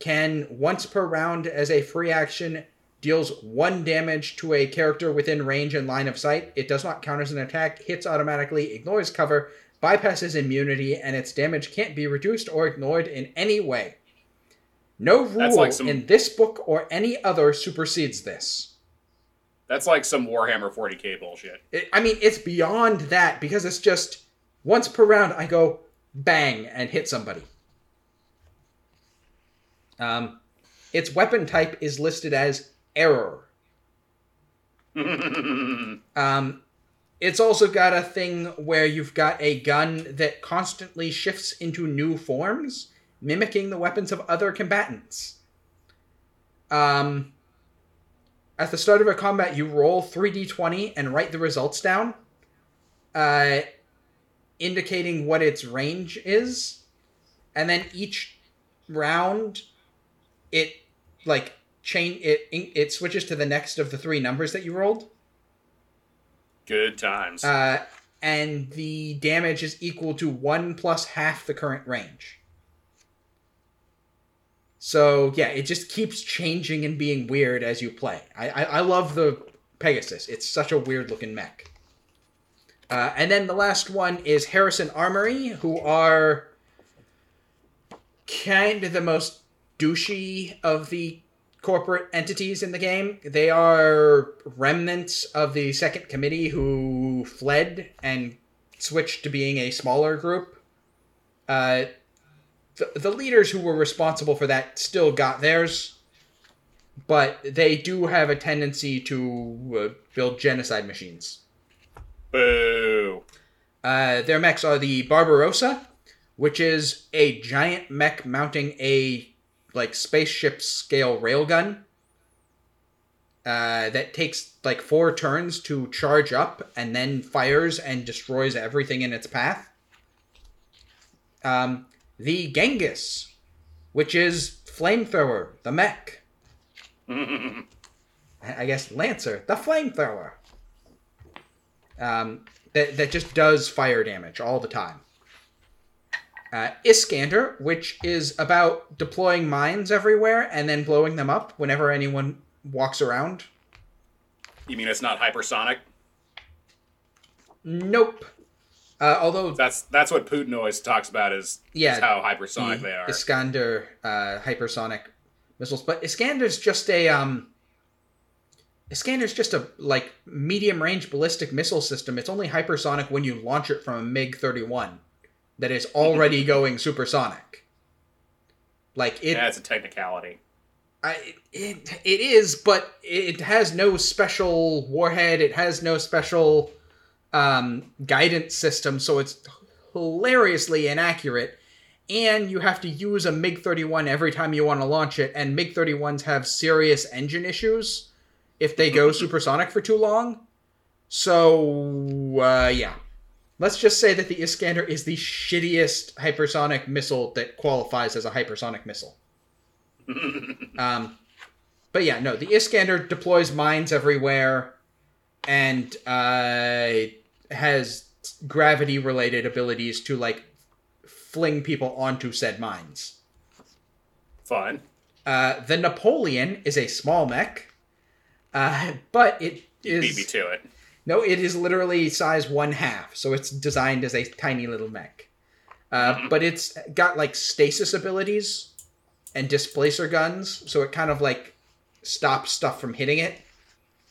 Speaker 1: can once per round as a free action deals one damage to a character within range and line of sight. It does not count as an attack, hits automatically, ignores cover, bypasses immunity, and its damage can't be reduced or ignored in any way. No rule
Speaker 2: like some-
Speaker 1: in this book or any other supersedes this.
Speaker 2: That's like some Warhammer 40k bullshit.
Speaker 1: It, I mean, it's beyond that because it's just once per round I go bang and hit somebody. Um, its weapon type is listed as error. Um, it's also got a thing where you've got a gun that constantly shifts into new forms, mimicking the weapons of other combatants. Um, at the start of a combat, you roll 3d20 and write the results down, uh, indicating what its range is. And then each round, it like chain it it switches to the next of the three numbers that you rolled.
Speaker 2: Good times.
Speaker 1: Uh, and the damage is equal to one plus half the current range. So yeah, it just keeps changing and being weird as you play. I I, I love the Pegasus. It's such a weird looking mech. Uh, and then the last one is Harrison Armory, who are kind of the most douchey of the corporate entities in the game. They are remnants of the second committee who fled and switched to being a smaller group. Uh, the, the leaders who were responsible for that still got theirs, but they do have a tendency to uh, build genocide machines.
Speaker 2: Boo.
Speaker 1: Uh, their mechs are the Barbarossa, which is a giant mech mounting a like spaceship scale railgun uh, that takes like four turns to charge up and then fires and destroys everything in its path. Um, the Genghis, which is flamethrower, the mech. I guess Lancer, the flamethrower. Um, that that just does fire damage all the time. Uh, Iskander, which is about deploying mines everywhere and then blowing them up whenever anyone walks around.
Speaker 2: you mean it's not hypersonic?
Speaker 1: Nope. Uh, although
Speaker 2: That's that's what Putin always talks about is,
Speaker 1: Yeah,
Speaker 2: is how hypersonic
Speaker 1: the
Speaker 2: they are.
Speaker 1: Iskander uh, hypersonic missiles, but Iskander's just a um. Iskander's just a like medium range ballistic missile system. It's only hypersonic when you launch it from a MiG thirty one, that is already going supersonic. Like it,
Speaker 2: yeah, it's a technicality.
Speaker 1: I, it it is, but it has no special warhead. It has no special um, guidance system, so it's hilariously inaccurate. And you have to use a MiG 31 every time you want to launch it, and MiG 31s have serious engine issues if they go supersonic for too long. So, uh, yeah. Let's just say that the Iskander is the shittiest hypersonic missile that qualifies as a hypersonic missile. Um, but yeah, no, the Iskander deploys mines everywhere and uh, has gravity related abilities to like fling people onto said mines.
Speaker 2: Fun.
Speaker 1: Uh, the Napoleon is a small mech, uh, but it
Speaker 2: You beat me to it.
Speaker 1: no, it is literally size one half, so it's designed as a tiny little mech. Uh,
Speaker 2: Mhm.
Speaker 1: But it's got like stasis abilities and displacer guns, so it kind of like stops stuff from hitting it.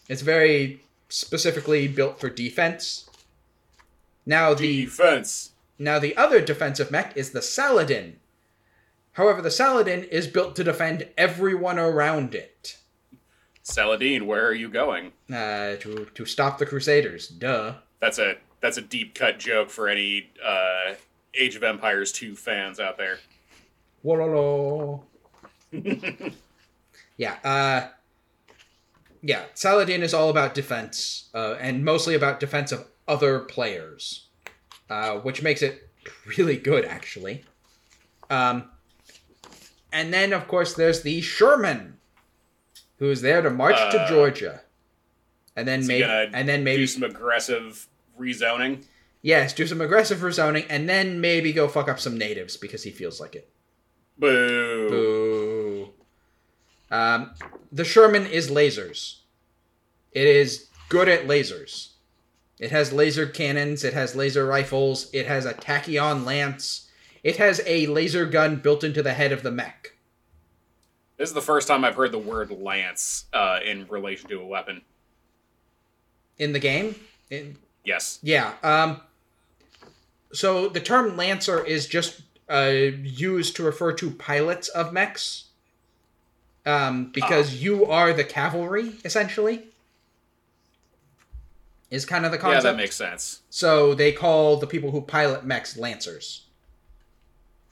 Speaker 1: It's very specifically built for defense. Now the
Speaker 2: Defense.
Speaker 1: now the other defensive mech is the Saladin. However, the Saladin is built to defend everyone around it.
Speaker 2: Saladin, where are you going?
Speaker 1: Uh, to to stop the Crusaders. Duh.
Speaker 2: That's a that's a deep cut joke for any uh, Age of Empires 2 fans out there.
Speaker 1: Wololo. Yeah. Uh, yeah. Saladin is all about defense, uh, and mostly about defense of other players, uh, which makes it really good, actually. Um, and then, of course, there's the Sherman, who is there to march to
Speaker 2: Uh,
Speaker 1: Georgia, and then maybe, and then maybe
Speaker 2: Do some aggressive rezoning.
Speaker 1: yes, do some aggressive rezoning, and then maybe go fuck up some natives because he feels like it.
Speaker 2: Boo.
Speaker 1: Boo. Um, the Sherman is lasers. It is good at lasers. It has laser cannons. It has laser rifles. It has a tachyon lance. It has a laser gun built into the head of the mech.
Speaker 2: This is the first time I've heard the word lance uh, in relation to a weapon.
Speaker 1: In the game? In,
Speaker 2: Yes.
Speaker 1: yeah. Um, so the term lancer is just uh, used to refer to pilots of mechs. Um, because you are the cavalry, essentially. Is kind of the concept.
Speaker 2: Yeah, that makes sense.
Speaker 1: So they call the people who pilot mechs lancers.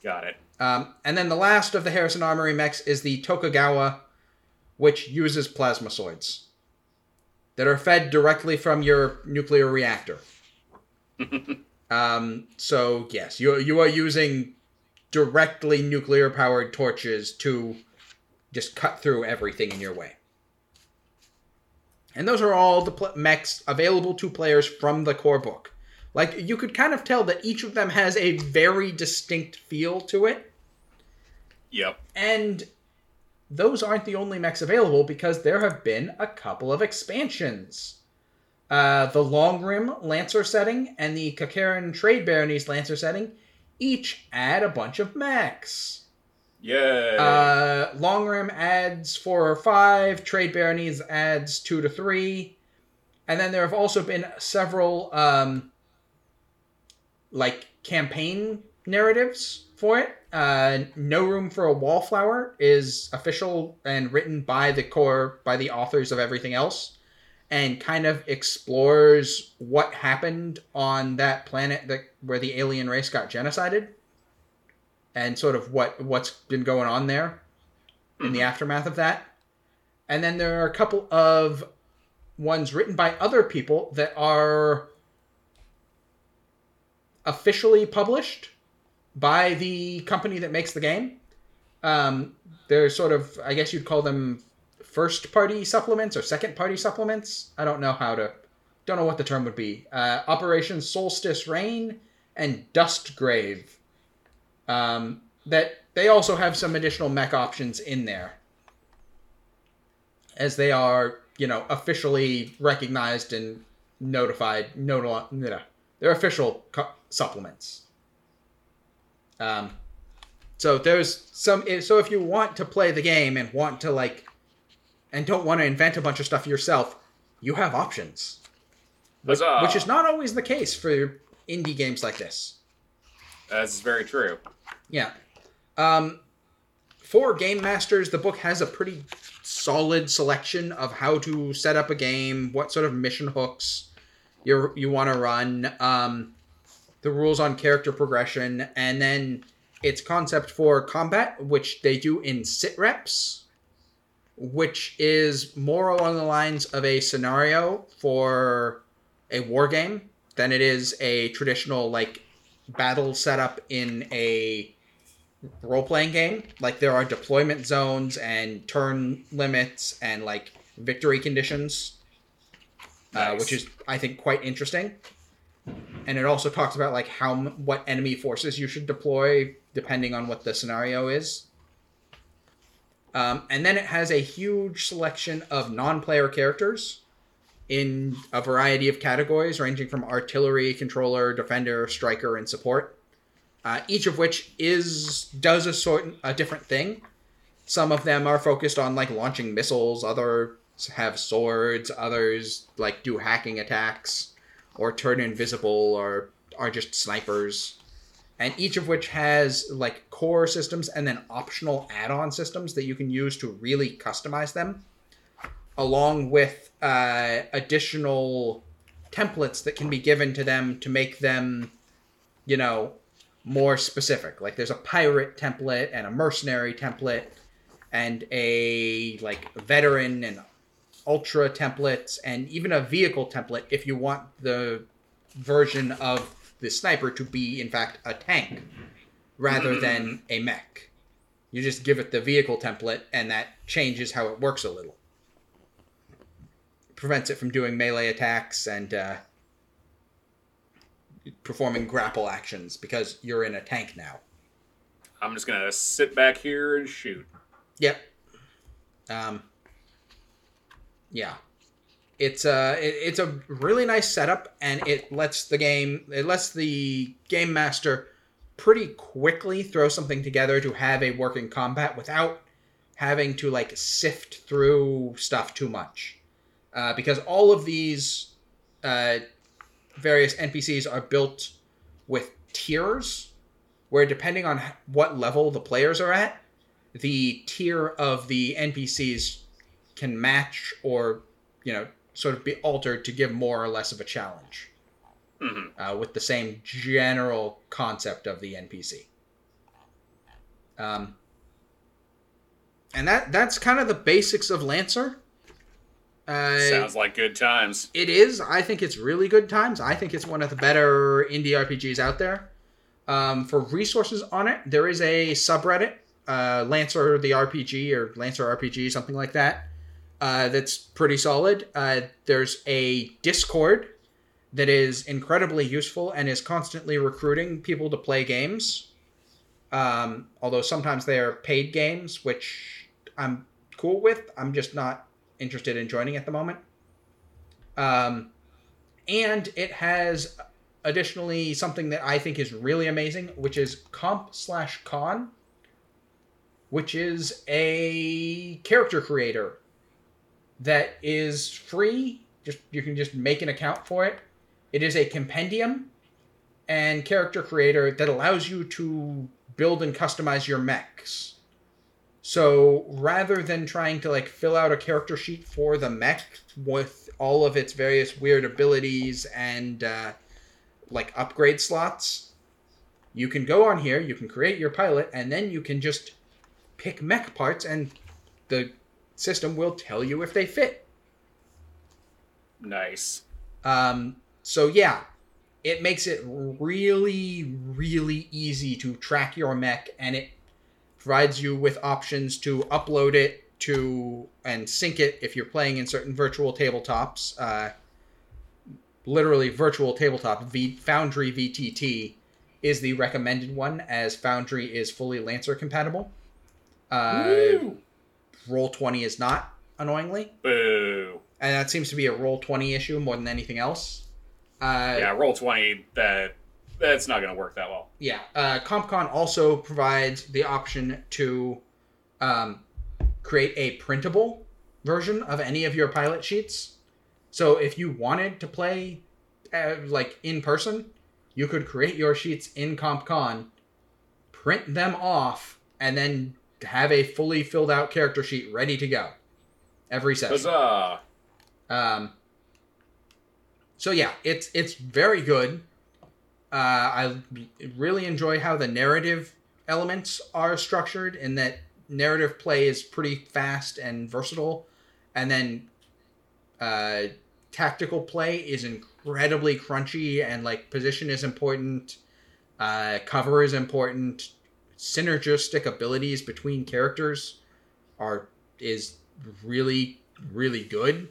Speaker 2: Got it.
Speaker 1: Um, and then the last of the Harrison Armory mechs is the Tokugawa, which uses plasmasoids that are fed directly from your nuclear reactor. um, so yes, you you are using directly nuclear powered torches to just cut through everything in your way. And those are all the pl- mechs available to players from the core book. Like you could kind of tell that each of them has a very distinct feel to it.
Speaker 2: Yep.
Speaker 1: And those aren't the only mechs available because there have been a couple of expansions. Uh, the Long Rim Lancer setting and the Karrakin Trade Baronies Lancer setting each add a bunch of mechs.
Speaker 2: Yay.
Speaker 1: Uh, Long Rim adds four or five, Trade Baronies adds two to three. And then there have also been several, um, like, campaign narratives for it. Uh, no Room for a Wallflower is official and written by the core, by the authors of everything else, and kind of explores what happened on that planet that where the alien race got genocided, and sort of what what's been going on there in the aftermath of that. And then there are a couple of ones written by other people that are officially published by the company that makes the game. Um, they're sort of, I guess you'd call them first party supplements or second party supplements. I don't know how to, don't know what the term would be. Uh, Operation Solstice Rain and Dust Grave. Um, that they also have some additional mech options in there. As they are, you know, officially recognized and notified, noti- they're official co- supplements. Um, so there's some. So if you want to play the game and want to like, and don't want to invent a bunch of stuff yourself, you have options, which, which is not always the case for indie games like this.
Speaker 2: That's very true.
Speaker 1: Yeah. Um, for game masters, the book has a pretty solid selection of how to set up a game, what sort of mission hooks you you want to run, um, the rules on character progression, and then its concept for combat, which they do in sit reps, which is more along the lines of a scenario for a war game than it is a traditional like battle setup in a role playing game. Like there are deployment zones and turn limits and like victory conditions, uh, which is I think quite interesting. and it also talks about like how what enemy forces you should deploy depending on what the scenario is. Um, and then it has a huge selection of non-player characters in a variety of categories, ranging from artillery, controller, defender, striker, and support. Uh, each of which is does a sort a different thing. Some of them are focused on like launching missiles. Others have swords. Others like do hacking attacks, or turn invisible, or are just snipers. And each of which has like core systems and then optional add-on systems that you can use to really customize them, along with uh, additional templates that can be given to them to make them, you know, more specific. Like there's a pirate template and a mercenary template and a like veteran and ultra templates and even a vehicle template if you want the version of the sniper to be in fact a tank rather than a mech. You just give it the vehicle template and that changes how it works a little. Prevents it from doing melee attacks and uh, performing grapple actions because you're in a tank now.
Speaker 2: I'm just gonna sit back here and shoot.
Speaker 1: Yep. Um. Yeah. It's a it, it's a really nice setup, and it lets the game it lets the game master pretty quickly throw something together to have a working combat without having to like sift through stuff too much, uh, because all of these uh, various NPCs are built with tiers, where depending on what level the players are at, the tier of the NPCs can match or, you know, sort of be altered to give more or less of a challenge
Speaker 2: hmm
Speaker 1: uh, with the same general concept of the NPC. Um, and that that's kind of the basics of Lancer. Uh,
Speaker 2: Sounds like good times.
Speaker 1: it is. I think it's really good times. I think it's one of the better indie RPGs out there. Um, for resources on it, there is a subreddit, uh, Lancer the RPG or Lancer RPG, something like that. Uh, that's pretty solid. Uh, there's a Discord that is incredibly useful and is constantly recruiting people to play games. Um, although sometimes they are paid games, which I'm cool with. I'm just not interested in joining at the moment. Um, and it has additionally something that I think is really amazing, which is comp slash con, which is a character creator that is free. Just you can just make an account for it. It is a compendium and character creator that allows you to build and customize your mechs. So rather than trying to like fill out a character sheet for the mech with all of its various weird abilities and uh, like upgrade slots, you can go on here, you can create your pilot, and then you can just pick mech parts, and the system will tell you if they fit.
Speaker 2: Nice.
Speaker 1: Um, so yeah, it makes it really, really easy to track your mech, and it provides you with options to upload it to and sync it if you're playing in certain virtual tabletops. Uh, literally, virtual tabletop v- Foundry VTT is the recommended one, as Foundry is fully Lancer compatible. Uh! Roll Twenty is not, annoyingly,
Speaker 2: Boo.
Speaker 1: and that seems to be a Roll Twenty issue more than anything else. Uh,
Speaker 2: Yeah, roll twenty. That that's not gonna work that well.
Speaker 1: Yeah, uh, CompCon also provides the option to um, create a printable version of any of your pilot sheets. So if you wanted to play uh, like in person, you could create your sheets in CompCon, print them off, and then have a fully filled out character sheet ready to go every session.
Speaker 2: Huzzah!
Speaker 1: Um, so yeah, it's it's very good. Uh, I really enjoy how the narrative elements are structured, and that narrative play is pretty fast and versatile, and then uh, tactical play is incredibly crunchy, and like position is important, uh, cover is important, synergistic abilities between characters are is really really good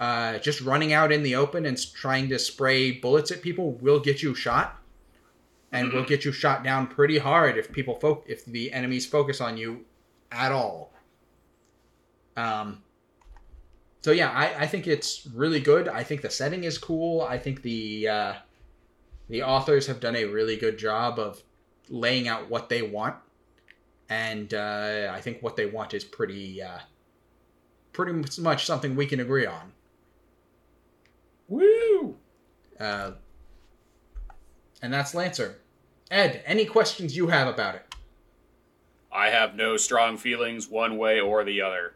Speaker 1: Uh, just running out in the open and trying to spray bullets at people will get you shot, and will get you shot down pretty hard if people fo- if the enemies focus on you at all. Um. So yeah, I, I think it's really good. I think the setting is cool. I think the uh, the authors have done a really good job of laying out what they want, and uh, I think what they want is pretty uh, pretty much something we can agree on.
Speaker 2: Woo!
Speaker 1: Uh, and that's Lancer. Ed, any questions you have about it?
Speaker 2: I have no strong feelings one way or the other.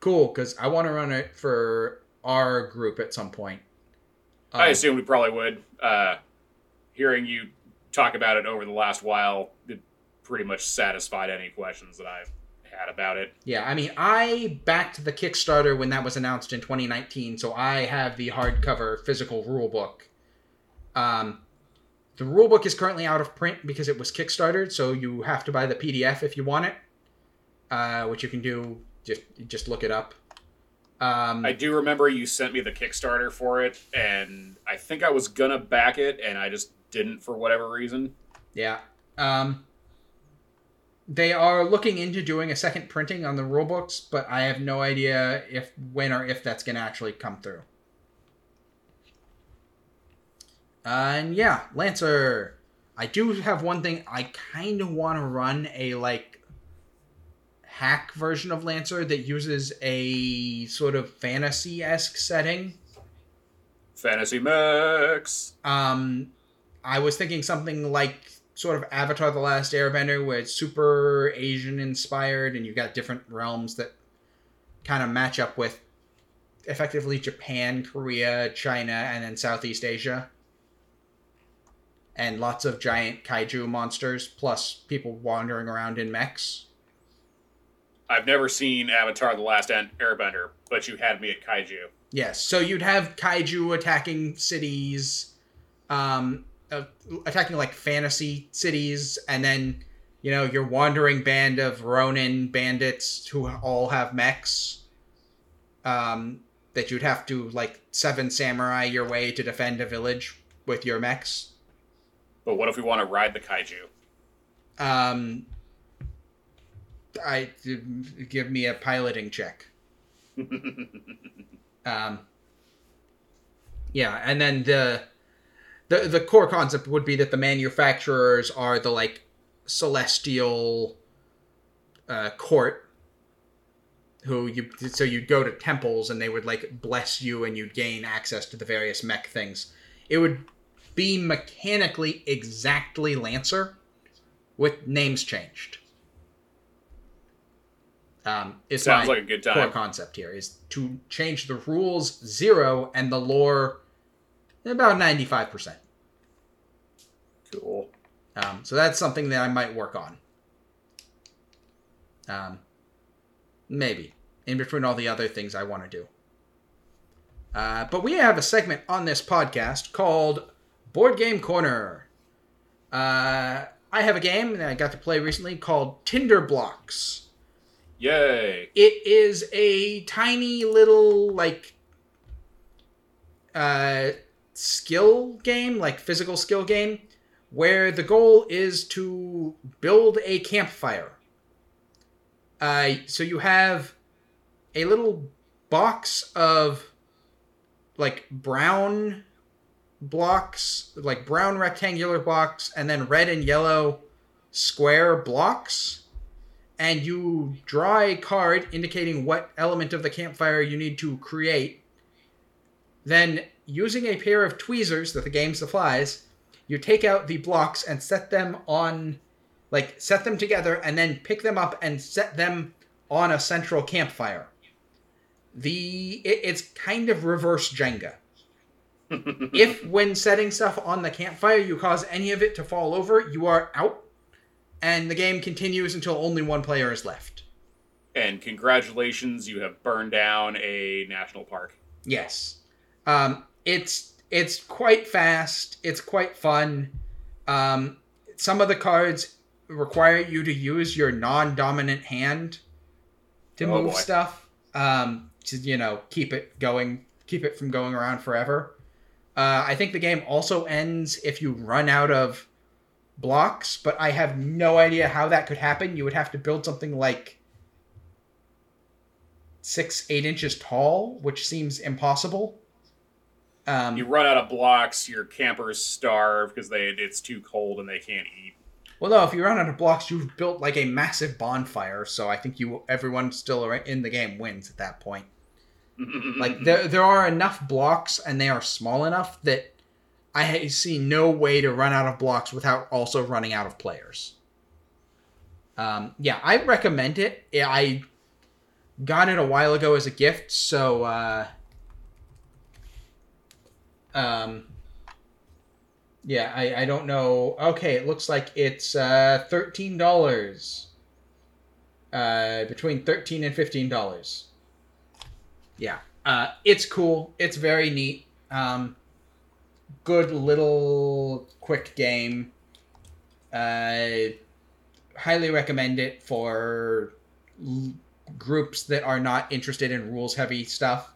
Speaker 1: Cool, because I want to run it for our group at some point.
Speaker 2: I
Speaker 1: Um,
Speaker 2: assume we probably would. Uh, hearing you talk about it over the last while, it pretty much satisfied any questions that I've had about it.
Speaker 1: Yeah, I mean, I backed the Kickstarter when that was announced in 2019, so I have the hardcover physical rulebook. Um, the rulebook is currently out of print because it was Kickstartered, so you have to buy the PDF if you want it, uh, which you can do. Just just look it up. Um,
Speaker 2: I do remember you sent me the Kickstarter for it, and I think I was gonna back it, and I just didn't for whatever reason.
Speaker 1: Yeah. Um, they are looking into doing a second printing on the rulebooks, but I have no idea if when or if that's going to actually come through. and yeah, Lancer. I do have one thing. I kind of want to run a like hack version of Lancer that uses a sort of fantasy esque setting.
Speaker 2: Fantasy Mix.
Speaker 1: Um, I was thinking something like sort of Avatar: The Last Airbender, where it's super Asian inspired, and you've got different realms that kind of match up with effectively Japan, Korea, China, and then Southeast Asia. And lots of giant kaiju monsters, plus people wandering around in mechs.
Speaker 2: I've never seen Avatar: The Last Airbender, but you had me at kaiju.
Speaker 1: Yes, so you'd have kaiju attacking cities, um, uh, attacking like fantasy cities, and then you know your wandering band of Ronin bandits who all have mechs. Um, that you'd have to like seven samurai your way to defend a village with your mechs.
Speaker 2: But what if we want to ride the kaiju?
Speaker 1: Um, I give me a piloting check. Um, yeah, and then the the the core concept would be that the manufacturers are the like celestial uh, court who you so you'd go to temples and they would like bless you and you'd gain access to the various mech things. It would be mechanically exactly Lancer with names changed. Um, it's
Speaker 2: Sounds like a good
Speaker 1: core concept here is to change the rules zero and the lore about 95%.
Speaker 2: Cool.
Speaker 1: Um, so that's something that I might work on. Um, maybe in between all the other things I want to do. Uh, but we have a segment on this podcast called Board Game Corner. Uh, I have a game that I got to play recently called Tinderblox.
Speaker 2: Yay!
Speaker 1: It is a tiny little like uh, skill game, like physical skill game, where the goal is to build a campfire. Uh, so you have a little box of like brown blocks, like brown rectangular blocks, and then red and yellow square blocks and you draw a card indicating what element of the campfire you need to create. Then, using a pair of tweezers that the game supplies, you take out the blocks and set them on, like, set them together and then pick them up and set them on a central campfire. The it, it's kind of reverse Jenga. if when setting stuff on the campfire you cause any of it to fall over, you are out and the game continues until only one player is left.
Speaker 2: and congratulations, you have burned down a national park.
Speaker 1: Yes. Um, it's it's quite fast. It's quite fun. Um, some of the cards require you to use your non-dominant hand to
Speaker 2: Oh,
Speaker 1: move
Speaker 2: boy.
Speaker 1: stuff. Um, to you know keep it going, keep it from going around forever. Uh, I think the game also ends if you run out of blocks, but I have no idea how that could happen. You would have to build something like six, eight inches tall, which seems impossible. Um,
Speaker 2: You run out of blocks, your campers starve because they it's too cold and they can't eat.
Speaker 1: well, no, if you run out of blocks, you've built like a massive bonfire. So I think you, everyone still in the game wins at that point. Like there, there are enough blocks, and they are small enough that I see no way to run out of blocks without also running out of players. Um, yeah, I recommend it. I got it a while ago as a gift, so uh, um, yeah, I, I don't know. Okay, it looks like it's uh, thirteen dollars. Uh, between thirteen and fifteen dollars. Yeah, uh, it's cool. It's very neat. Um, good little quick game. Uh, highly recommend it for l- groups that are not interested in rules heavy stuff.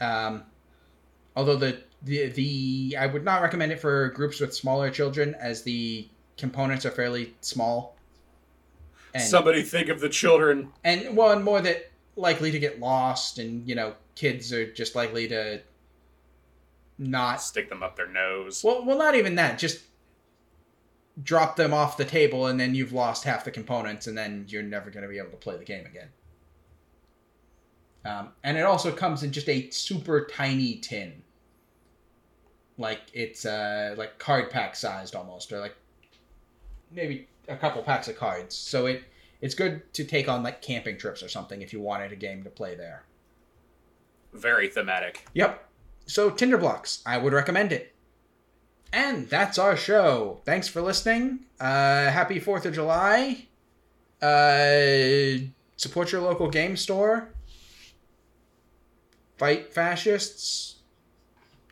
Speaker 1: Um, although the, the the I would not recommend it for groups with smaller children, as the components are fairly small. And,
Speaker 2: Somebody think of the children.
Speaker 1: and well, and more that likely to get lost, and you know, kids are just likely to not
Speaker 2: Stick them up their nose.
Speaker 1: well, well, not even that. Just drop them off the table, and then you've lost half the components, and then you're never going to be able to play the game again. Um, and it also comes in just a super tiny tin, like it's uh, like card pack sized almost, or like maybe a couple packs of cards. So it it's good to take on like camping trips or something if you wanted a game to play there.
Speaker 2: Very thematic.
Speaker 1: Yep. So Tinderblox, I would recommend it. And that's our show. Thanks for listening. Uh, happy Fourth of July. Uh, support your local game store. Fight fascists.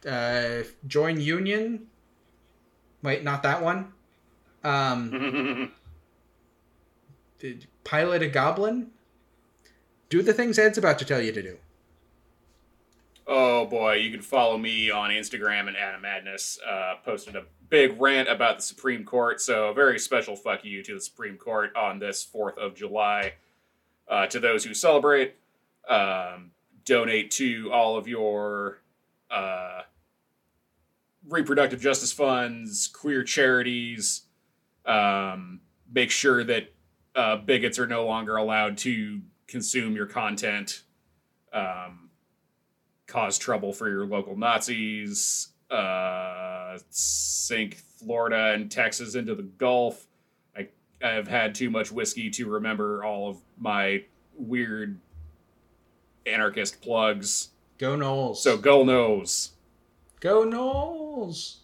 Speaker 1: Uh, join Union. Wait, not that one. Um, pilot a goblin. Do the things Ed's about to tell you to do.
Speaker 2: Oh boy, you can follow me on Instagram and Adam Madness. Uh, posted a big rant about the Supreme Court, so a very special fuck you to the Supreme Court on this 4th of July. Uh, to those who celebrate, um, donate to all of your uh, reproductive justice funds, queer charities. Um, make sure that uh, bigots are no longer allowed to consume your content. Um, cause trouble for your local Nazis, uh, sink Florida and Texas into the Gulf. I I've had too much whiskey to remember all of my weird anarchist plugs.
Speaker 1: Go Knowles.
Speaker 2: So go Knowles.
Speaker 1: Go Knowles.